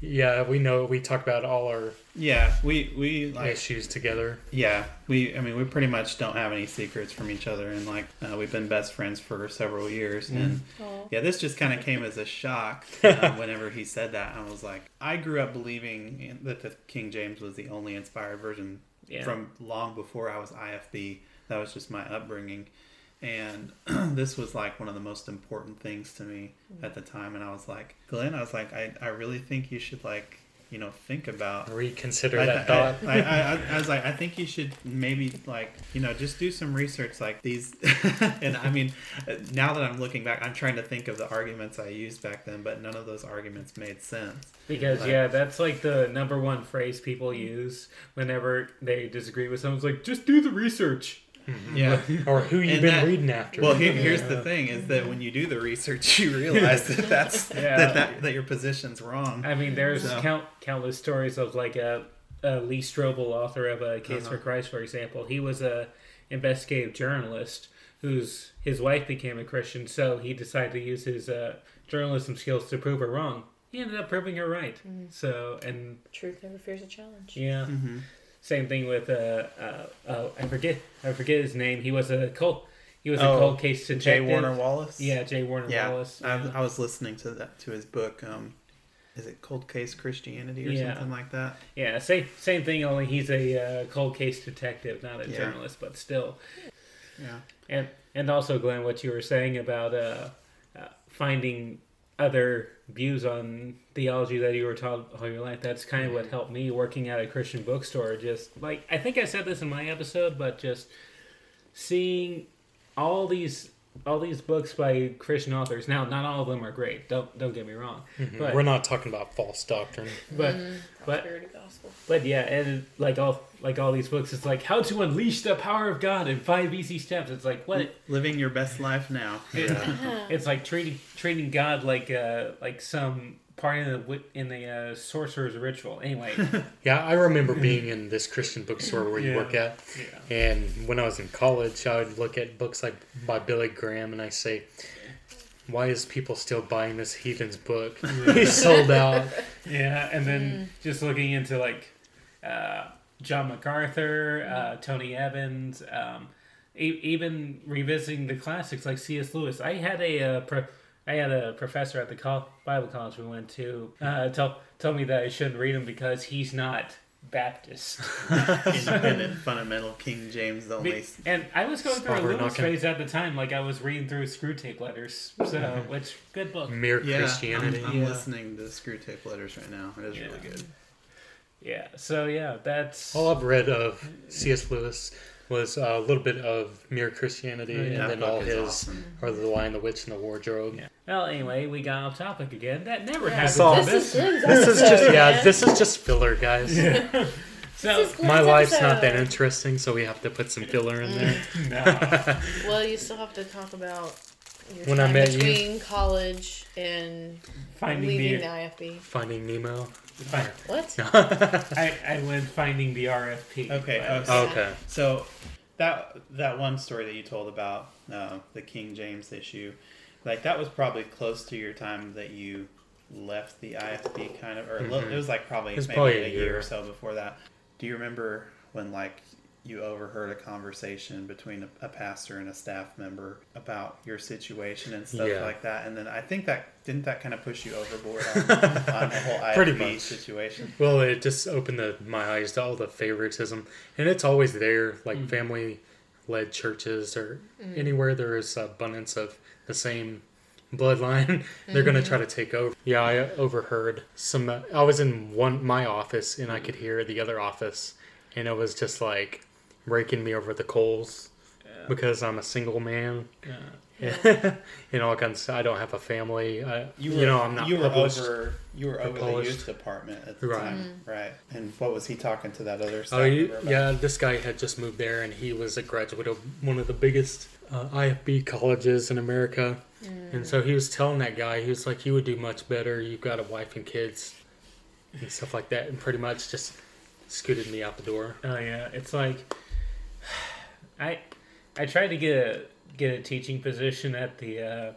Speaker 3: yeah, we know we talk about all our
Speaker 2: yeah. We we like
Speaker 3: issues together.
Speaker 2: yeah. We I mean we pretty much don't have any secrets from each other, and like uh, we've been best friends for several years, and
Speaker 7: Aw.
Speaker 2: yeah, this just kind of came as a shock uh, whenever he said that. I was like, I grew up believing in, that the King James was the only inspired version
Speaker 6: Yeah.
Speaker 2: from long before I was IFB. That was just my upbringing. And this was like one of the most important things to me mm-hmm. at the time. And I was like, Glenn, I was like, I, I really think you should like, you know, think about
Speaker 3: Reconsider
Speaker 2: I,
Speaker 3: that
Speaker 2: I,
Speaker 3: thought.
Speaker 2: I, I, I, I was like, I think you should maybe like, you know, just do some research like these. and I mean, now that I'm looking back, I'm trying to think of the arguments I used back then, but none of those arguments made sense.
Speaker 6: Because,
Speaker 2: Like-
Speaker 6: yeah, that's like the number one phrase people use whenever they disagree with someone. It's like, just do the research.
Speaker 2: Yeah.
Speaker 3: or who you've
Speaker 2: And
Speaker 3: been
Speaker 2: that-
Speaker 3: reading after.
Speaker 2: Well, here, here's the thing: is that when you do the research, you realize that that's
Speaker 6: Yeah.
Speaker 2: that, that that your position's wrong.
Speaker 6: I mean, there's
Speaker 2: So-
Speaker 6: count, countless stories of like a, a Lee Strobel, author of a Case for
Speaker 2: Uh-huh.
Speaker 6: Christ, for example. He was a investigative journalist whose his wife became a Christian, so he decided to use his uh, journalism skills to prove her wrong. He ended up proving her right. So, and
Speaker 7: Truth never fears a challenge.
Speaker 6: yeah,
Speaker 2: Mm-hmm.
Speaker 6: Same thing with uh, uh, uh, I forget, I forget his name. He was a cold, he was a
Speaker 2: Oh,
Speaker 6: cold case detective.
Speaker 2: J. Warner Wallace.
Speaker 6: Yeah, J. Warner
Speaker 2: yeah.
Speaker 6: Wallace.
Speaker 2: I. I was listening to that to his book. Um, is it Cold Case Christianity or
Speaker 6: Yeah.
Speaker 2: something like that?
Speaker 6: Yeah, same same thing. Only he's a uh, cold case detective, not a
Speaker 2: Yeah.
Speaker 6: journalist, but still.
Speaker 2: Yeah.
Speaker 6: And and also, Glenn, what you were saying about uh, uh, finding other views on theology that you were taught all your life. That's kind of what mm-hmm. helped me working at a Christian bookstore. Just like I think I said this in my episode, but just seeing all these all these books by Christian authors. Now, not all of them are great. Don't don't get me wrong. But
Speaker 3: We're not talking about false doctrine.
Speaker 6: but but
Speaker 7: Prosperity gospel.
Speaker 6: but yeah, and like all like all these books, it's like how to unleash the power of God in five easy steps. It's like what
Speaker 2: Living your best life now.
Speaker 6: it's like treating treating God like uh like some part in the in the uh, sorcerer's ritual. Anyway,
Speaker 3: Yeah, I remember being in this Christian bookstore where you
Speaker 6: Yeah.
Speaker 3: work at,
Speaker 6: yeah.
Speaker 3: and when I was in college, I would look at books like by Billy Graham, and I say, "Why is people still buying this heathen's book? He's sold out."
Speaker 6: Yeah, and then just looking into like uh, John MacArthur, uh, Tony Evans, um, e- even revisiting the classics like C.S. Lewis. I had a uh, pro- I had a professor at the col- Bible college we went to uh, tell tell me that I shouldn't read him because he's not Baptist.
Speaker 2: Independent, fundamental, King James only.
Speaker 6: and I was going through a
Speaker 3: Probably
Speaker 6: Lewis phase at the time, like I was reading through Screwtape Letters. So, which good book.
Speaker 3: Mere
Speaker 2: Yeah,
Speaker 3: Christianity.
Speaker 2: I'm, I'm
Speaker 6: Yeah.
Speaker 2: listening to Screwtape Letters right now. It is
Speaker 6: Yeah.
Speaker 2: really good.
Speaker 6: Yeah. So yeah, that's
Speaker 3: All I've read of C.S. Lewis was a little bit of Mere Christianity,
Speaker 6: Oh, yeah.
Speaker 3: and then all his,
Speaker 2: awesome.
Speaker 3: or The Lion, the Witch, and the Wardrobe.
Speaker 6: Yeah. Well, anyway, we got off topic again. That never
Speaker 7: Yeah.
Speaker 6: happens.
Speaker 3: So-
Speaker 7: This
Speaker 6: this.
Speaker 7: is
Speaker 3: This is just
Speaker 7: episode,
Speaker 3: yeah, this is just filler, guys.
Speaker 6: so,
Speaker 7: This is Glenn's
Speaker 3: My life's not that interesting, so we have to put some filler in there. Mm.
Speaker 6: no.
Speaker 7: Well, you still have to talk about Your
Speaker 3: When I
Speaker 7: time
Speaker 3: met you.
Speaker 7: college and
Speaker 6: Finding
Speaker 7: leaving
Speaker 6: the,
Speaker 7: the IFB.
Speaker 3: Finding Nemo.
Speaker 7: What?
Speaker 6: I, I went finding the RFP.
Speaker 2: Okay,
Speaker 6: but-
Speaker 2: oh,
Speaker 3: Okay.
Speaker 2: So that that one story that you told about uh, the King James issue, like that was probably close to your time that you left the IFB, kind of, or a little, it was like probably
Speaker 3: Mm-hmm. Was
Speaker 2: maybe
Speaker 3: probably
Speaker 2: a
Speaker 3: a
Speaker 2: year.
Speaker 3: year.
Speaker 2: or so before that. Do you remember when like you overheard a conversation between a, a pastor and a staff member about your situation and stuff
Speaker 3: Yeah.
Speaker 2: like that? And then I think that didn't that kind of push you overboard on, on the whole IFB
Speaker 3: Pretty much.
Speaker 2: situation.
Speaker 3: Well, it just opened the, my eyes to all the favoritism, and it's always there. Like family-led churches or anywhere there is abundance of the same bloodline, they're gonna try to take over. Yeah, I overheard some. uh, I was in one my office, and I could hear the other office, and it was just like raking me over the coals because I'm a single man. and all kinds. I don't have a family. I, you,
Speaker 2: were,
Speaker 3: know, I'm not
Speaker 2: You were
Speaker 3: published.
Speaker 2: over. You were over the youth department at the
Speaker 3: Right.
Speaker 2: time, right? And what was he talking to that other staff
Speaker 3: Oh, you, yeah, this guy had just moved there, and he was a graduate of one of the biggest uh, IFB colleges in America. And so he was telling that guy, he was like, "You would do much better. You've got a wife and kids, and stuff like that." And pretty much just scooted me out the door.
Speaker 6: Oh yeah, it's like I I tried to get a get a teaching position at the uh,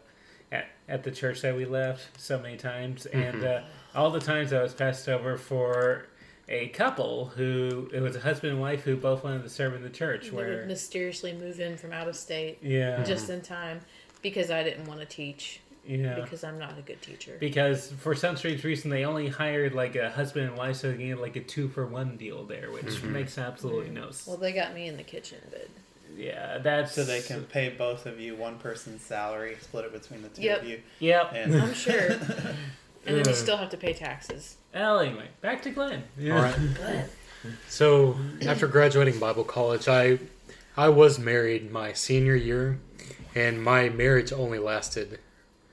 Speaker 6: at at the church that we left so many times, and uh, all the times I was passed over for a couple who it was a husband and wife who both wanted to serve in the church.
Speaker 7: They would
Speaker 6: Where
Speaker 7: mysteriously move in from out of state
Speaker 6: yeah,
Speaker 7: just in time because I didn't want to teach
Speaker 6: yeah.
Speaker 7: because I'm not a good teacher.
Speaker 6: Because for some strange reason, they only hired like a husband and wife, so they get like a two for one deal there, which mm-hmm. makes absolutely no sense.
Speaker 7: Well, they got me in the kitchen, but
Speaker 6: yeah, that's
Speaker 2: So they can pay both of you one person's salary, split it between the two
Speaker 7: Yep.
Speaker 2: of you,
Speaker 6: Yep.
Speaker 2: and
Speaker 7: I'm sure. and then you still have to pay taxes.
Speaker 6: Well, anyway, back to Glenn.
Speaker 3: All right.
Speaker 7: But
Speaker 3: So after graduating Bible college, I I was married my senior year, and my marriage only lasted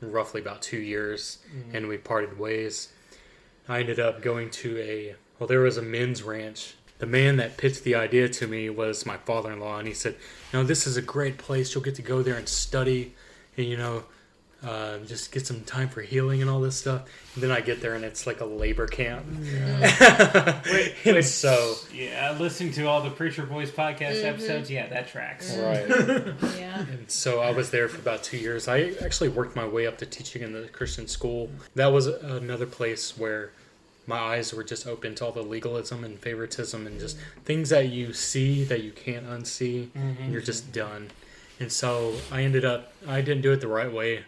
Speaker 3: roughly about two years, mm-hmm. and we parted ways. I ended up going to a well, there was a men's ranch. The man that pitched the idea to me was my father-in-law, and he said, "No, this is a great place. You'll get to go there and study, and you know." Uh, just get some time for healing and all this stuff. And then I get there and it's like a labor camp.
Speaker 6: Mm.
Speaker 3: Wait,
Speaker 6: wait,
Speaker 3: so
Speaker 6: yeah, listening to all the Preacher Boys podcast mm-hmm. episodes, yeah, that tracks. Mm.
Speaker 3: right.
Speaker 7: yeah,
Speaker 3: And so I was there for about two years. I actually worked my way up to teaching in the Christian school. That was another place where my eyes were just open to all the legalism and favoritism and just things that you see that you can't unsee and you're mm-hmm. just done. And so I ended up, I didn't do it the right way.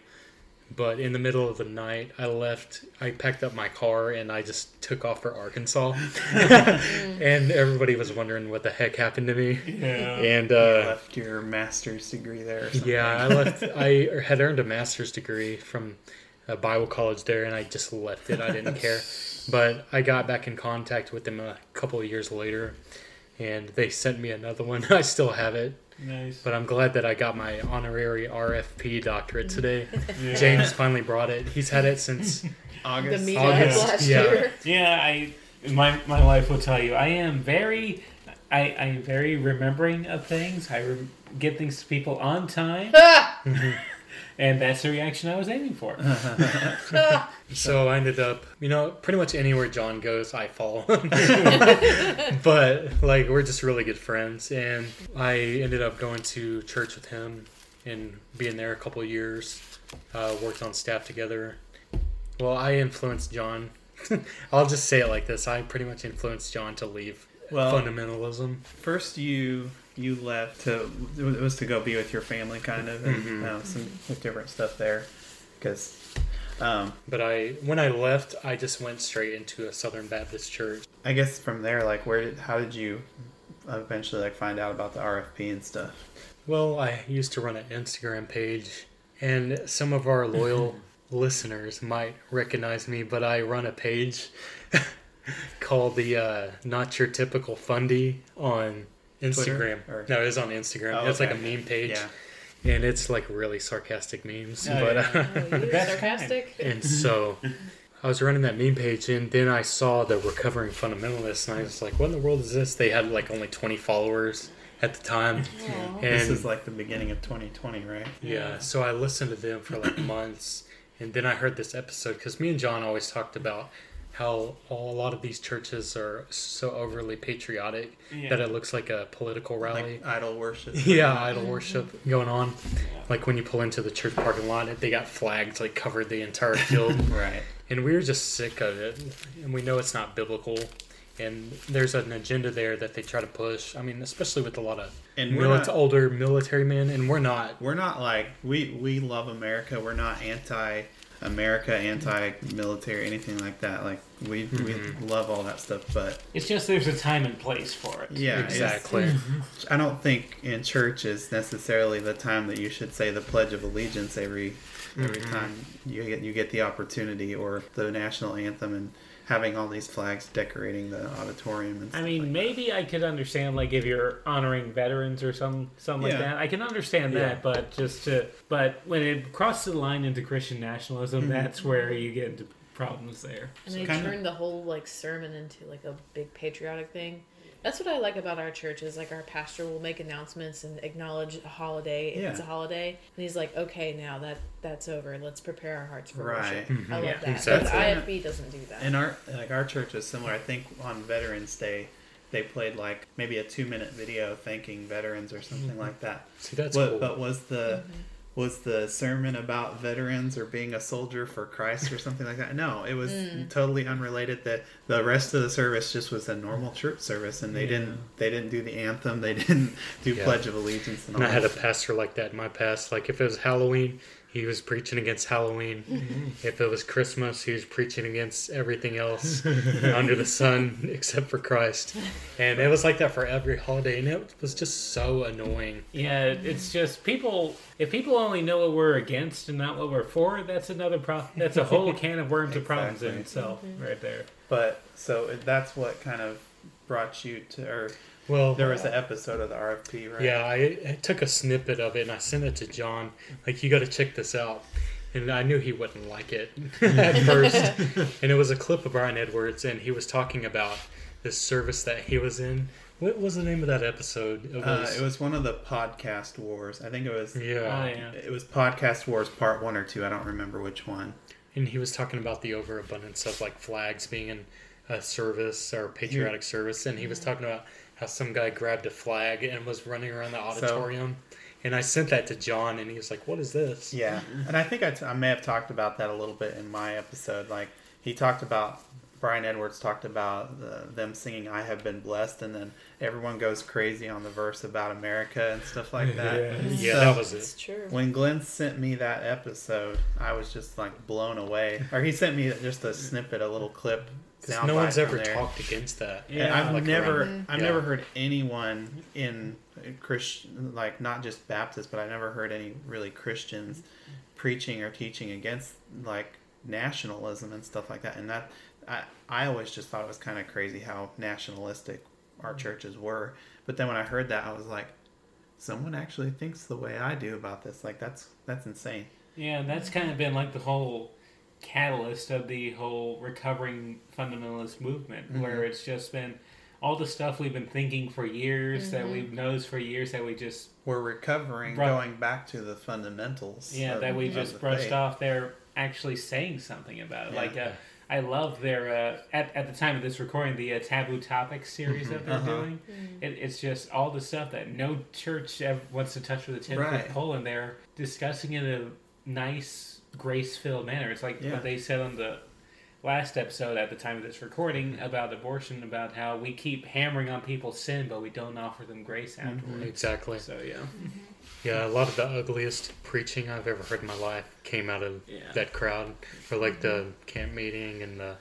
Speaker 3: But in the middle of the night, I left. I packed up my car and I just took off for Arkansas. and everybody was wondering what the heck happened to me.
Speaker 6: Yeah.
Speaker 3: And
Speaker 2: you
Speaker 3: uh,
Speaker 2: left your master's degree there. Or something.
Speaker 3: yeah, I left. I had earned a master's degree from a Bible college there, and I just left it. I didn't care. But I got back in contact with them a couple of years later, and they sent me another one. I still have it,
Speaker 6: Nice.
Speaker 3: but I'm glad that I got my honorary RFP doctorate mm. today. James finally brought it. He's had it since.
Speaker 2: August.
Speaker 7: meetup
Speaker 3: August,
Speaker 7: last
Speaker 3: yeah.
Speaker 7: year.
Speaker 6: Yeah, I my my wife will tell you I am very I I'm very remembering of things. I re- get things to people on time, mm-hmm. And that's the reaction I was aiming for.
Speaker 3: So I ended up, you know, pretty much anywhere John goes, I follow. him. but like we're just really good friends, and I ended up going to church with him and being there a couple of years. Uh, worked on staff together. Well, I influenced John. I'll just say it like this: I pretty much influenced John to leave
Speaker 2: Well-
Speaker 3: fundamentalism.
Speaker 2: First, you you left to it was to go be with your family, kind of, and
Speaker 3: Mm-hmm.
Speaker 2: uh, some different stuff there, because. Um,
Speaker 3: But I, when I left, I just went straight into a Southern Baptist church.
Speaker 2: I guess from there, like, where did how did you eventually like find out about the RFP and stuff?
Speaker 3: Well, I used to run an Instagram page, and some of our loyal listeners might recognize me, but I run a page called the uh, Not Your Typical Fundy on Instagram.
Speaker 2: or-
Speaker 3: No, it is on Instagram.
Speaker 2: Oh,
Speaker 3: it's like a meme page,
Speaker 2: Yeah.
Speaker 3: and it's like really sarcastic memes.
Speaker 6: Oh,
Speaker 3: but
Speaker 6: yeah.
Speaker 3: uh,
Speaker 7: Oh, sarcastic?
Speaker 3: and so I was running that meme page, and then I saw the recovering fundamentalists, and I was like, "What in the world is this?" They had like only twenty followers at the time.
Speaker 7: Aw.
Speaker 3: And
Speaker 2: This is like the beginning of 2020, right?
Speaker 3: yeah, so I listened to them for like months, and then I heard this episode because me and John always talked about how a lot of these churches are so overly patriotic that it looks like a political rally.
Speaker 2: Like idol worship.
Speaker 3: yeah, idol worship going on. Like when you pull into the church parking lot, they got flags like covered the entire field.
Speaker 2: Right.
Speaker 3: and we are just sick of it and we know it's not biblical and there's an agenda there that they try to push i mean especially with a lot of
Speaker 2: And we're
Speaker 3: milit-
Speaker 2: not-
Speaker 3: older military men and we're not
Speaker 2: We're not like we we love America. We're not anti America, anti military, anything like that. Like we we mm-hmm. love all that stuff, but
Speaker 6: It's just there's a time and place for it.
Speaker 2: yeah,
Speaker 3: exactly
Speaker 2: I don't think in church is necessarily the time that you should say the Pledge of Allegiance every every mm-hmm. time you get you get the opportunity or the national anthem and having all these flags decorating the auditorium and
Speaker 6: I mean,
Speaker 2: like
Speaker 6: maybe I could understand like if you're honoring veterans or some something
Speaker 2: Yeah.
Speaker 6: like that. I can understand
Speaker 2: Yeah.
Speaker 6: that, but just to but when it crosses the line into Christian nationalism,
Speaker 2: Mm-hmm.
Speaker 6: that's where you get into problems there.
Speaker 7: And they
Speaker 2: kinda-
Speaker 7: turned the whole like sermon into like a big patriotic thing. That's what I like about our church is like our pastor will make announcements and acknowledge a holiday if it's a holiday, and he's like, "Okay, now that that's over, let's prepare our hearts for
Speaker 2: Right.
Speaker 7: worship." I love
Speaker 6: Yeah,
Speaker 7: that.
Speaker 3: exactly.
Speaker 7: But IFB doesn't do that.
Speaker 2: And our like our church is similar. I think on Veterans Day, they played like maybe a two minute video thanking veterans or something mm-hmm. like that.
Speaker 3: see that's
Speaker 2: What,
Speaker 3: cool
Speaker 2: But was the mm-hmm. Was the sermon about veterans or being a soldier for Christ or something like that? No, it was mm. totally unrelated. That the rest of the service just was a normal church service, and they didn't they didn't do the anthem, they didn't do
Speaker 3: Yeah.
Speaker 2: Pledge of Allegiance, and all
Speaker 3: and i had a pastor like that in my past like if it was halloween he was preaching against halloween mm-hmm. if it was christmas he was preaching against everything else under the sun except for christ and it was like that for every holiday and it was just so annoying
Speaker 6: Yeah, it's just people. If people only know what we're against and not what we're for, that's another problem. That's a whole can of worms of problems in
Speaker 2: Exactly.
Speaker 6: itself, mm-hmm. right there.
Speaker 2: But so that's what kind of brought you to, or
Speaker 3: well
Speaker 2: there was an episode of the RFP, right?
Speaker 3: Yeah, I, I took a snippet of it and I sent it to John. Like, you got to check this out. And I knew he wouldn't like it at first. and it was a clip of Brian Edwards, and he was talking about this service that he was in. What was the name of that episode? It
Speaker 2: Uh,
Speaker 3: was,
Speaker 2: it was one of the podcast wars. I think it was.
Speaker 6: Oh
Speaker 3: yeah.
Speaker 6: yeah.
Speaker 2: It was podcast wars part one or two. I don't remember which one.
Speaker 3: And he was talking about the overabundance of like flags being in a service or patriotic service. And he was talking about how some guy grabbed a flag and was running around the auditorium. and I sent that to John, and he was like, "What is this?"
Speaker 2: Yeah, and I think I, t- I may have talked about that a little bit in my episode. Like he talked about Brian Edwards talked about the, them singing "I have been blessed," and then everyone goes crazy on the verse about America and stuff like that.
Speaker 3: Yeah,
Speaker 2: So,
Speaker 3: that was
Speaker 7: It's
Speaker 3: it.
Speaker 7: true.
Speaker 2: When Glenn sent me that episode, I was just like blown away. Or he sent me just a snippet, a little clip.
Speaker 3: 'Cause no one's ever
Speaker 2: there.
Speaker 3: talked against that.
Speaker 2: And
Speaker 6: Yeah,
Speaker 2: I've
Speaker 3: like
Speaker 2: never,
Speaker 3: around-
Speaker 2: I've
Speaker 3: yeah.
Speaker 2: never heard anyone in Christian, like not just Baptist, but I never heard any really Christians preaching or teaching against like nationalism and stuff like that. And that, I, I always just thought it was kind of crazy how nationalistic our mm. churches were. But then when I heard that, I was like, someone actually thinks the way I do about this. Like that's that's insane.
Speaker 6: Yeah, that's kind of been like the whole catalyst of the whole recovering fundamentalist movement,
Speaker 2: Mm-hmm.
Speaker 6: where it's just been all the stuff we've been thinking for years that we've knows for years that we just
Speaker 2: We're recovering,
Speaker 6: Right.
Speaker 2: going back to the fundamentals.
Speaker 6: yeah
Speaker 2: of-
Speaker 6: that we
Speaker 2: of
Speaker 6: just
Speaker 2: the
Speaker 6: brushed
Speaker 2: faith.
Speaker 6: off. They're actually saying something about it.
Speaker 2: Yeah.
Speaker 6: Like uh, I love their uh, at at the time of this recording the uh, taboo topics series that they're
Speaker 2: Uh-huh.
Speaker 6: doing. It, it's just all the stuff that no church ever wants to touch with a ten
Speaker 2: Right.
Speaker 6: foot pole, and they're discussing it in a nice, grace filled manner. It's like
Speaker 2: Yeah.
Speaker 6: what they said on the last episode at the time of this recording about abortion, about how we keep hammering on people's sin, but we don't offer them grace mm-hmm. afterwards.
Speaker 3: Exactly.
Speaker 6: So yeah, mm-hmm.
Speaker 3: Yeah, a lot of the ugliest preaching I've ever heard in my life came out of
Speaker 6: Yeah.
Speaker 3: that crowd, or like mm-hmm. the camp meeting and the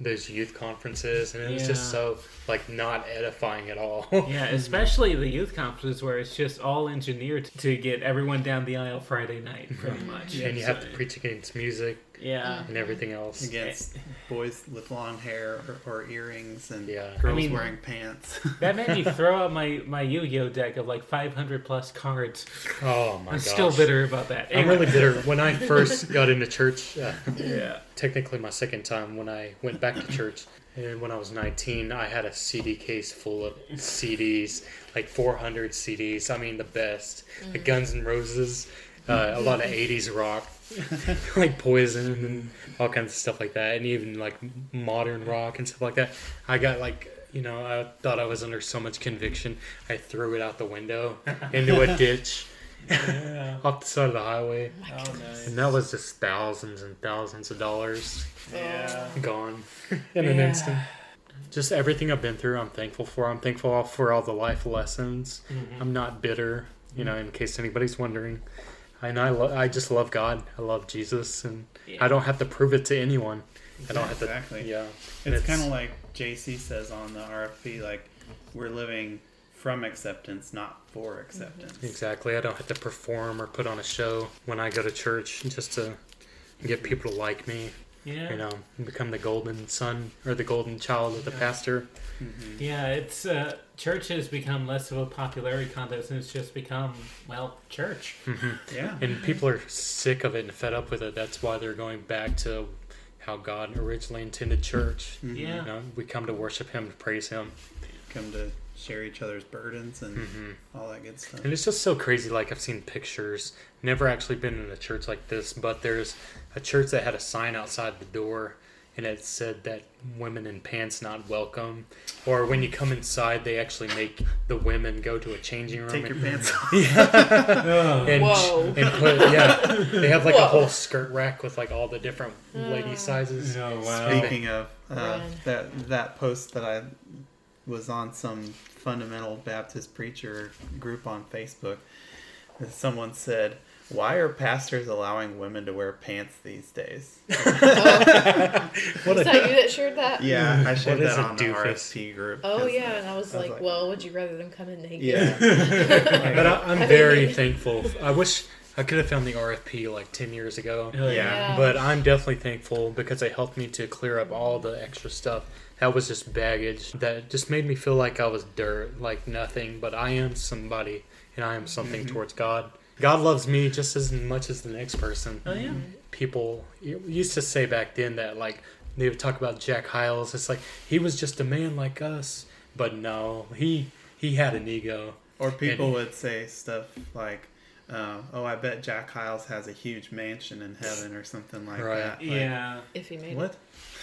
Speaker 3: those youth conferences, and it was just so like not edifying at all.
Speaker 6: yeah, mm-hmm. especially the youth conferences where it's just all engineered to get everyone down the aisle Friday night, pretty much.
Speaker 3: and you have to preach against music
Speaker 6: Yeah.
Speaker 3: and everything else.
Speaker 2: against boys with long hair or, or earrings and
Speaker 3: Yeah.
Speaker 2: girls
Speaker 6: I mean-
Speaker 2: wearing pants.
Speaker 6: That made me throw out my, my Yu-Gi-Oh deck of like 500 plus cards.
Speaker 3: Oh my
Speaker 6: I'm
Speaker 3: gosh.
Speaker 6: still bitter about that.
Speaker 3: I'm really bitter. When I first got into church, uh,
Speaker 6: Yeah.
Speaker 3: technically my second time when I went back to church. And when I was 19, I had a CD case full of CDs, like 400 CDs. I mean, the best. The Guns N' Roses, uh, a lot of 80s rock, like Poison and all kinds of stuff like that, and even like modern rock and stuff like that. I got like, you know, I thought I was under so much conviction, I threw it out the window into a ditch off the side of the highway.
Speaker 2: Oh, nice.
Speaker 3: And that was just thousands and thousands of dollars
Speaker 2: Yeah.
Speaker 3: gone in an
Speaker 6: Yeah.
Speaker 3: instant. Just everything I've been through, I'm thankful for. I'm thankful for all the life lessons. I'm not bitter, you know, in case anybody's wondering. And I, lo- I just love God. I love Jesus, and
Speaker 6: Yeah.
Speaker 3: I don't have to prove it to anyone. I don't have to.
Speaker 2: Exactly.
Speaker 3: Yeah.
Speaker 2: It's kind of like JC says on the RFP, like we're living from acceptance, not for acceptance.
Speaker 3: Exactly. I don't have to perform or put on a show when I go to church just to get people to like me.
Speaker 6: Yeah.
Speaker 3: You know, and um, become the golden son or the golden child of the pastor. Mm-hmm.
Speaker 6: Yeah, it's uh, church has become less of a popularity contest, and it's just become well, church. Mm-hmm.
Speaker 2: Yeah.
Speaker 3: And people are sick of it and fed up with it. That's why they're going back to how God originally intended church. Mm-hmm.
Speaker 6: Yeah.
Speaker 3: You know, we come to worship Him, to praise Him.
Speaker 2: Come to share each other's burdens and all that good stuff.
Speaker 3: And it's just so crazy. Like, I've seen pictures, never actually been in a church like this, but there's a church that had a sign outside the door. And it said that women in pants not welcome, or when you come inside, they actually make the women go to a changing room.
Speaker 2: Take your pants off.
Speaker 3: and,
Speaker 7: Whoa.
Speaker 3: and put yeah they have like a whole skirt rack with like all the different lady sizes
Speaker 6: Oh wow.
Speaker 2: Speaking of uh, that that post that I was on some fundamental Baptist preacher group on Facebook, And someone said, "Why are pastors allowing women to wear pants these days?"
Speaker 3: what
Speaker 7: Was
Speaker 3: a
Speaker 7: that you that shared that?
Speaker 2: Yeah, I shared
Speaker 3: What is
Speaker 2: that
Speaker 3: a
Speaker 2: on the
Speaker 3: doofus?
Speaker 2: RFP group.
Speaker 7: Oh yeah, and I was
Speaker 2: I was
Speaker 7: like,
Speaker 2: like-
Speaker 7: well, would you rather them come in naked?
Speaker 2: Yeah.
Speaker 3: but I, i'm very
Speaker 7: mean-
Speaker 3: thankful i wish i could have found the rfp like 10 years ago
Speaker 6: Oh,
Speaker 2: Yeah.
Speaker 3: but i'm definitely thankful because it helped me to clear up all the extra stuff that was just baggage that just made me feel like i was dirt like nothing but i am somebody and i am something towards god god loves me just as much as the next person
Speaker 6: Oh yeah.
Speaker 3: people used to say back then that like they would talk about Jack Hyles. It's like he was just a man like us, but no, he he had an ego.
Speaker 2: Or people
Speaker 3: And-
Speaker 2: would say stuff like, uh, "Oh, I bet Jack Hyles has a huge mansion in heaven or something like
Speaker 3: Right.
Speaker 2: that." Like,
Speaker 6: Yeah.
Speaker 7: If he made
Speaker 2: What?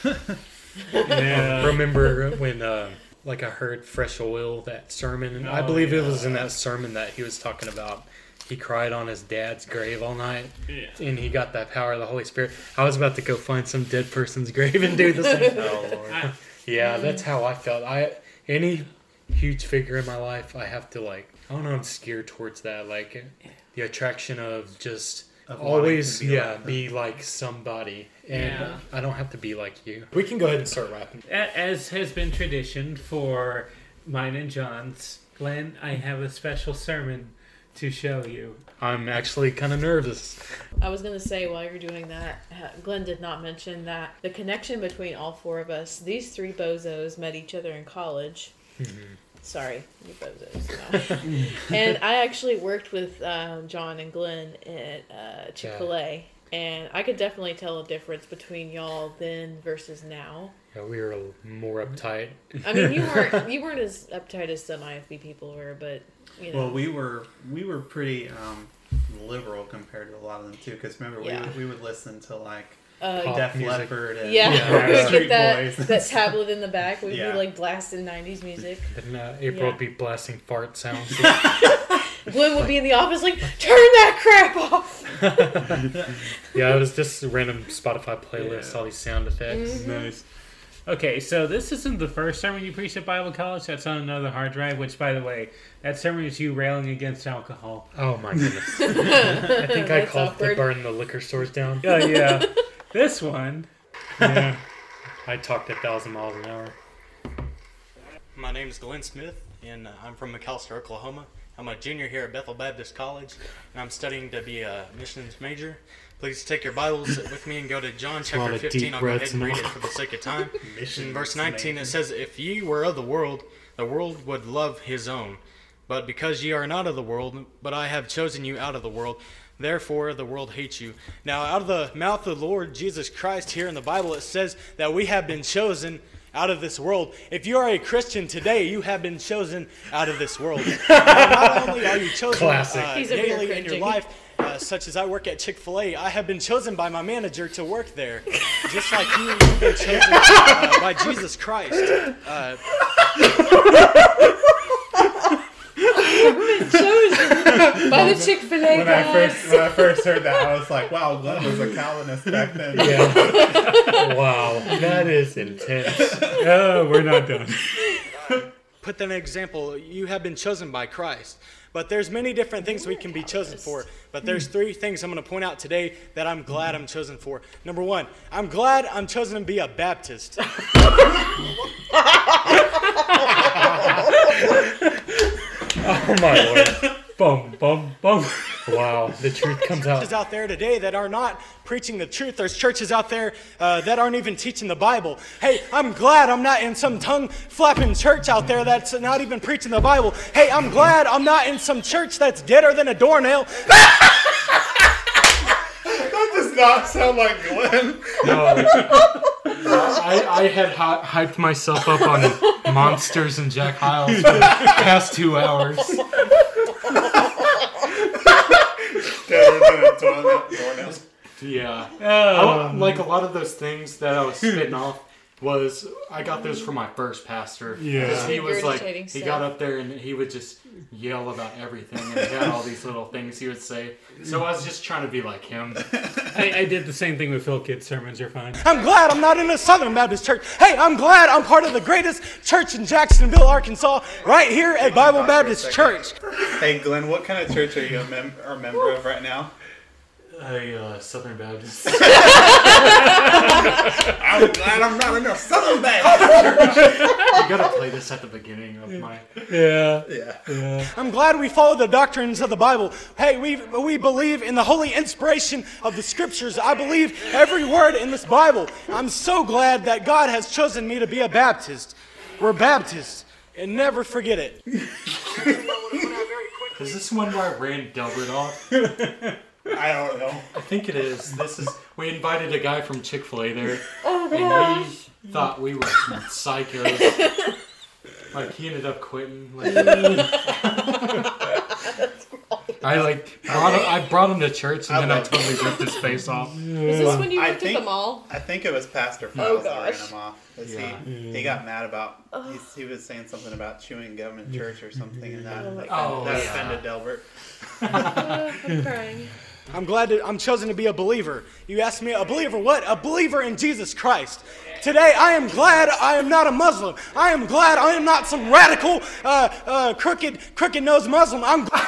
Speaker 6: Yeah.
Speaker 3: Remember when uh, like I heard Fresh Oil that sermon, and I
Speaker 6: Oh,
Speaker 3: believe it was in that sermon that he was talking about. He cried on his dad's grave all night,
Speaker 6: Yeah.
Speaker 3: and he got that power of the Holy Spirit. I was about to go find some dead person's grave and do the same. oh Lord.
Speaker 6: I-
Speaker 3: Yeah, that's how I felt. I any huge figure in my life, I have to like. I don't know. I'm scared towards that. Like the attraction of just always,
Speaker 2: be
Speaker 3: yeah,
Speaker 2: like
Speaker 3: be like somebody, and
Speaker 6: Yeah.
Speaker 3: I don't have to be like you. We can go ahead and start wrapping
Speaker 6: A- As has been tradition for mine and John's, Glenn, I have a special sermon to show you.
Speaker 3: I'm actually kind of nervous.
Speaker 7: I was gonna say while you're doing that, uh, Glenn did not mention that the connection between all four of us, these three bozos met each other in college. Sorry, you bozos. No. and I actually worked with um, John and Glenn at uh, Chick Fil A, and I could definitely tell a difference between y'all then versus now.
Speaker 3: Yeah, we were more uptight.
Speaker 7: I mean, you weren't you weren't as uptight as some IFB people were, but you know.
Speaker 2: Well, we were we were pretty um, liberal compared to a lot of them too. Because remember,
Speaker 7: Yeah.
Speaker 2: we would, we would listen to like
Speaker 7: uh,
Speaker 2: Def. Leppard and
Speaker 7: Yeah,
Speaker 3: Yeah,
Speaker 7: we would get that
Speaker 2: Boys.
Speaker 7: that tablet in the back. We'd
Speaker 2: Yeah.
Speaker 7: be like blasting '90s music.
Speaker 3: And uh, April
Speaker 7: Yeah.
Speaker 3: would be blasting fart sounds.
Speaker 7: Glenn would be in the office like, "Turn that crap off."
Speaker 3: yeah, it was just a random Spotify playlist,
Speaker 6: Yeah.
Speaker 3: all these sound effects.
Speaker 6: Nice. Okay, so this isn't the first sermon you preached at Bible College. That's on another hard drive. Which, by the way, that sermon is you railing against alcohol.
Speaker 3: Oh my goodness. I think I
Speaker 7: That's
Speaker 3: called
Speaker 7: awkward.
Speaker 3: to burn the liquor stores down.
Speaker 6: Oh yeah, this one.
Speaker 3: Yeah. I talked a thousand miles an hour.
Speaker 1: My name is Glenn Smith, and uh, I'm from McAlester, Oklahoma. I'm a junior here at Bethel Baptist College, and I'm studying to be a missions major. Please take your Bibles with me and go to John chapter 15. I'll go ahead and read
Speaker 3: now.
Speaker 1: it for the sake of time. In verse 19,
Speaker 2: major.
Speaker 1: it says, If ye were of the world, the world would love his own. But because ye are not of the world, but I have chosen you out of the world, therefore the world hates you. Now, out of the mouth of the Lord Jesus Christ, here in the Bible, it says that we have been chosen out of this world. If you are a Christian today, you have been chosen out of this world. Now, not only are you chosen uh,
Speaker 7: He's over here
Speaker 1: daily in your life, uh, such as I work at Chick fil A, I have been chosen by my manager to work there. Just like you, you've been chosen uh, by Jesus Christ. Uh,
Speaker 7: Chosen by the Chick Fil A
Speaker 2: When I
Speaker 7: guys.
Speaker 2: first when I first heard that, I was like, "Wow, Glenn was a Calvinist back then."
Speaker 3: Yeah. wow, that is intense. Oh, we're not done.
Speaker 1: put that an example you have been chosen by christ but there's many different things we can be chosen for but there's three things i'm going to point out today that i'm glad i'm chosen for number one i'm glad i'm chosen to be a baptist
Speaker 3: Oh my lord. Bum bum bum. Wow, the truth comes out.
Speaker 1: churches out there today that are not preaching the truth there's churches out there uh, that aren't even teaching the bible hey i'm glad i'm not in some tongue flapping church out there that's not even preaching the bible hey i'm glad i'm not in some church that's deader than a doornail
Speaker 2: does not sound like Glenn.
Speaker 3: No. I, I had hy- hyped myself up on monsters and Jack Hyles for the past two hours.
Speaker 2: Better than a doornail. doornail.
Speaker 3: Yeah. Oh. I- like a lot of those things that I was spitting off was I got those from my first pastor.
Speaker 2: Yeah.
Speaker 3: 'Cause he was like
Speaker 7: Regurgitating
Speaker 3: he
Speaker 7: stuff.
Speaker 3: got up there and he would just yell about everything and he had all these little things he would say. So I was just trying to be like him. I, I did the same thing with Phil Kidd's sermons You're fine.
Speaker 1: I'm glad I'm not in a Southern Baptist church. Hey, I'm glad I'm part of the greatest church in Jacksonville, Arkansas, right here at Bible Baptist Church.
Speaker 2: Hey, Glenn, what kind of church are you a, mem- a member of right now?
Speaker 3: A uh, Southern Baptist.
Speaker 2: I'm glad I'm not in a Southern Baptist.
Speaker 3: you gotta play this at the beginning of my.
Speaker 2: Yeah. Yeah.
Speaker 1: I'm glad we follow the doctrines of the Bible. Hey, we, we believe in the holy inspiration of the scriptures. I believe every word in this Bible. I'm so glad that God has chosen me to be a Baptist. We're Baptists, and never forget it.
Speaker 3: Is this one where I ran Delbert off?
Speaker 2: I don't know.
Speaker 3: I think it is. This is. We invited a guy from Chick Fil A there,
Speaker 7: Oh
Speaker 3: and he thought we were psychos. Like he ended up quitting. Like, I like brought him, I brought him to church, and
Speaker 2: I
Speaker 3: then I totally ripped his face off.
Speaker 7: Is this when you
Speaker 2: I
Speaker 7: worked
Speaker 2: think-
Speaker 7: the mall?
Speaker 2: I think it was Pastor
Speaker 7: Oh,
Speaker 2: Files that ran him off. 'cause
Speaker 3: Yeah.
Speaker 2: He, he got mad about, he, he was saying something about chewing gum in church or something, and that, like,
Speaker 3: Oh,
Speaker 2: that oh,
Speaker 3: yeah.
Speaker 2: offended Delbert.
Speaker 7: I'm crying.
Speaker 1: I'm glad that I'm chosen to be a believer. You asked me, a believer what? A believer in Jesus Christ. Today, I am glad I am not a Muslim. I am glad I am not some radical, uh, uh, crooked, crooked-nosed Muslim. I'm glad.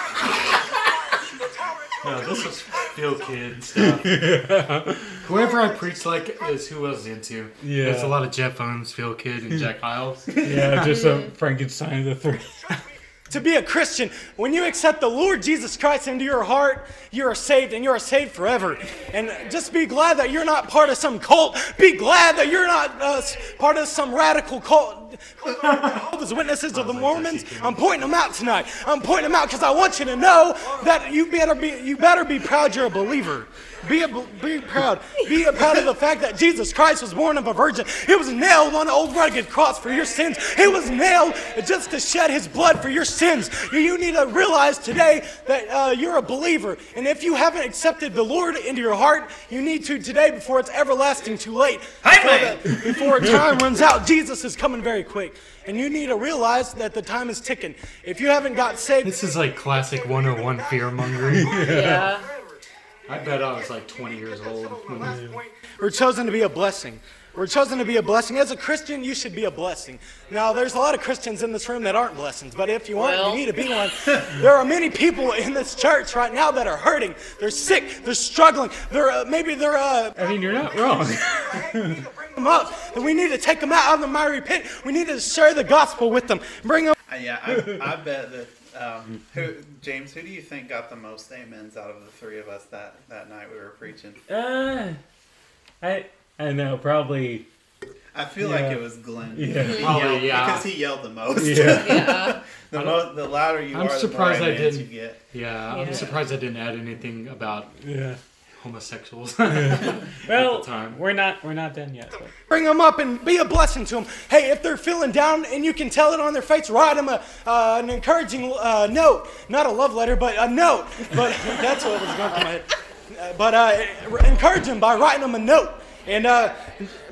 Speaker 3: No, this was Phil Kidd stuff. Whoever I preach like is who I was into.
Speaker 8: Yeah.
Speaker 3: There's a lot of Jeff Owens, Phil Kidd, and Jack Hyles.
Speaker 8: Yeah, just a Frankenstein of the three.
Speaker 1: To be a Christian, when you accept the Lord Jesus Christ into your heart, you are saved and you are saved forever. And just be glad that you're not part of some cult. Be glad that you're not uh, part of some radical cult. Jehovah's Witnesses of the Mormons. I'm pointing them out tonight. I'm pointing them out because I want you to know that you better be you better be proud you're a believer. Be a, be proud. Be proud of the fact that Jesus Christ was born of a virgin. He was nailed on an old rugged cross for your sins. He was nailed just to shed his blood for your sins. You need to realize today that uh, you're a believer. And if you haven't accepted the Lord into your heart, you need to today before it's everlasting too late. Before, the- before time runs out, Jesus is coming very quick. And you need to realize that the time is ticking. If you haven't got saved,
Speaker 3: This is like classic 101 fear mongering.
Speaker 7: Yeah.
Speaker 3: I bet I was like 20 years old.
Speaker 1: We're chosen to be a blessing. We're chosen to be a blessing. As a Christian, you should be a blessing. Now, there's a lot of Christians in this room that aren't blessings, but if you aren't,
Speaker 7: Well.
Speaker 1: you need to be one. There are many people in this church right now that are hurting. They're sick. They're struggling. They're uh, maybe they're uh,
Speaker 8: I mean, you're not wrong.
Speaker 1: Bring them up, and we need to take them out of the miry pit. We need to share the gospel with them. Bring them.
Speaker 2: Uh, yeah, I, I bet that. Um, who, James, who do you think got the most amens out of the three of us that, that night we were preaching?
Speaker 8: Uh, I I know probably
Speaker 2: I feel
Speaker 3: Yeah.
Speaker 2: like it was Glenn.
Speaker 3: Yeah. Probably,
Speaker 2: yelled-
Speaker 3: yeah.
Speaker 2: Because he yelled the most.
Speaker 3: Yeah.
Speaker 7: Yeah.
Speaker 2: the, mo- the louder you
Speaker 3: I'm
Speaker 2: are,
Speaker 3: surprised
Speaker 2: the more
Speaker 3: I didn't-
Speaker 2: you get.
Speaker 3: Yeah, I'm surprised I didn't add anything about
Speaker 6: Yeah.
Speaker 3: homosexuals.
Speaker 6: Well,
Speaker 3: time.
Speaker 6: we're not we're not done yet. but-
Speaker 1: Bring them up and be a blessing to them. Hey, if they're feeling down and you can tell it on their face, write them a, uh, an encouraging uh, note. Not a love letter, but a note. But that's what was going through my head. Uh, but uh, encourage them by writing them a note. And uh,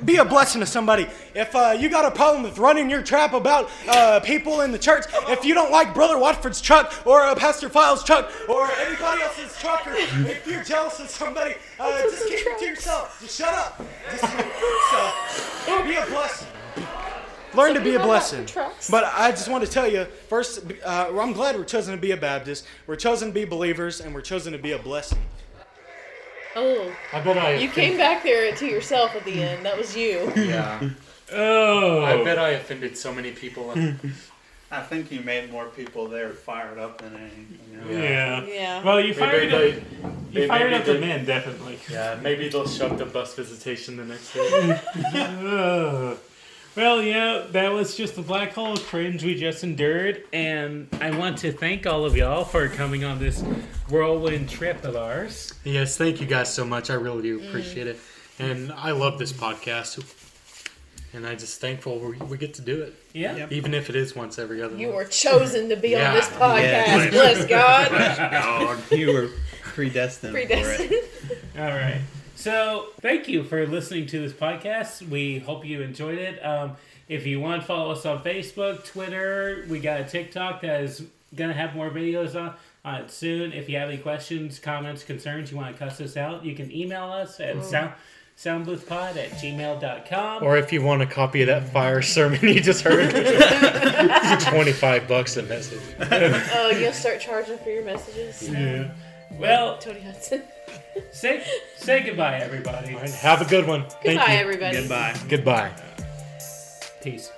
Speaker 1: be a blessing to somebody. If uh, you got a problem with running your trap about uh, people in the church, if you don't like Brother Watford's truck or uh, Pastor Files' truck or anybody else's truck, or if you're jealous of somebody, uh, just keep it to yourself. Just shut up. Just, so, be a blessing. Learn to be a blessing. But I just want to tell you first, uh, I'm glad we're chosen to be a Baptist. We're chosen to be believers, and we're chosen to be a blessing.
Speaker 7: Oh,
Speaker 3: I bet I.
Speaker 7: you came back there to yourself at the end. That was you.
Speaker 3: Yeah.
Speaker 6: Oh,
Speaker 3: I bet I offended so many people.
Speaker 2: I think you made more people there fired up than anything. You know?
Speaker 6: Yeah.
Speaker 7: Yeah.
Speaker 6: Well, you
Speaker 3: Maybe
Speaker 6: fired
Speaker 3: they,
Speaker 6: up.
Speaker 3: they
Speaker 6: You fired
Speaker 3: maybe
Speaker 6: up the men, definitely.
Speaker 3: Yeah, maybe they'll show the bus visitation the next day.
Speaker 6: Ugh. Well, yeah, that was just the black hole of cringe we just endured, and I want to thank all of y'all for coming on this whirlwind trip of ours.
Speaker 3: yes, thank you guys so much. I really do
Speaker 7: Mm.
Speaker 3: appreciate it, and I love this podcast. And I just thankful we, we get to do it,
Speaker 6: Yeah.
Speaker 3: even if it is once every other
Speaker 7: You
Speaker 3: month.
Speaker 7: were chosen to be
Speaker 3: Yeah.
Speaker 7: on this podcast.
Speaker 2: Yes.
Speaker 7: Bless God.
Speaker 2: You were predestined,
Speaker 7: Predestined.
Speaker 2: for it.
Speaker 6: All right. So, thank you for listening to this podcast. We hope you enjoyed it. Um, if you want, to follow us on Facebook, Twitter. We got a TikTok that is going to have more videos on, on it soon. If you have any questions, comments, concerns, you want to cuss us out, you can email us at sound, soundboothpod at gmail.com.
Speaker 3: Or if you want a copy of that fire sermon you just heard, it's 25 bucks a message.
Speaker 7: Oh, you'll start charging for your messages.
Speaker 6: yeah. Well,
Speaker 7: Tony Hudson.
Speaker 6: Say, say goodbye, everybody.
Speaker 3: All right, have a good one. Thank
Speaker 7: Goodbye,
Speaker 3: you.
Speaker 7: everybody.
Speaker 2: Goodbye.
Speaker 3: Goodbye.
Speaker 6: Peace.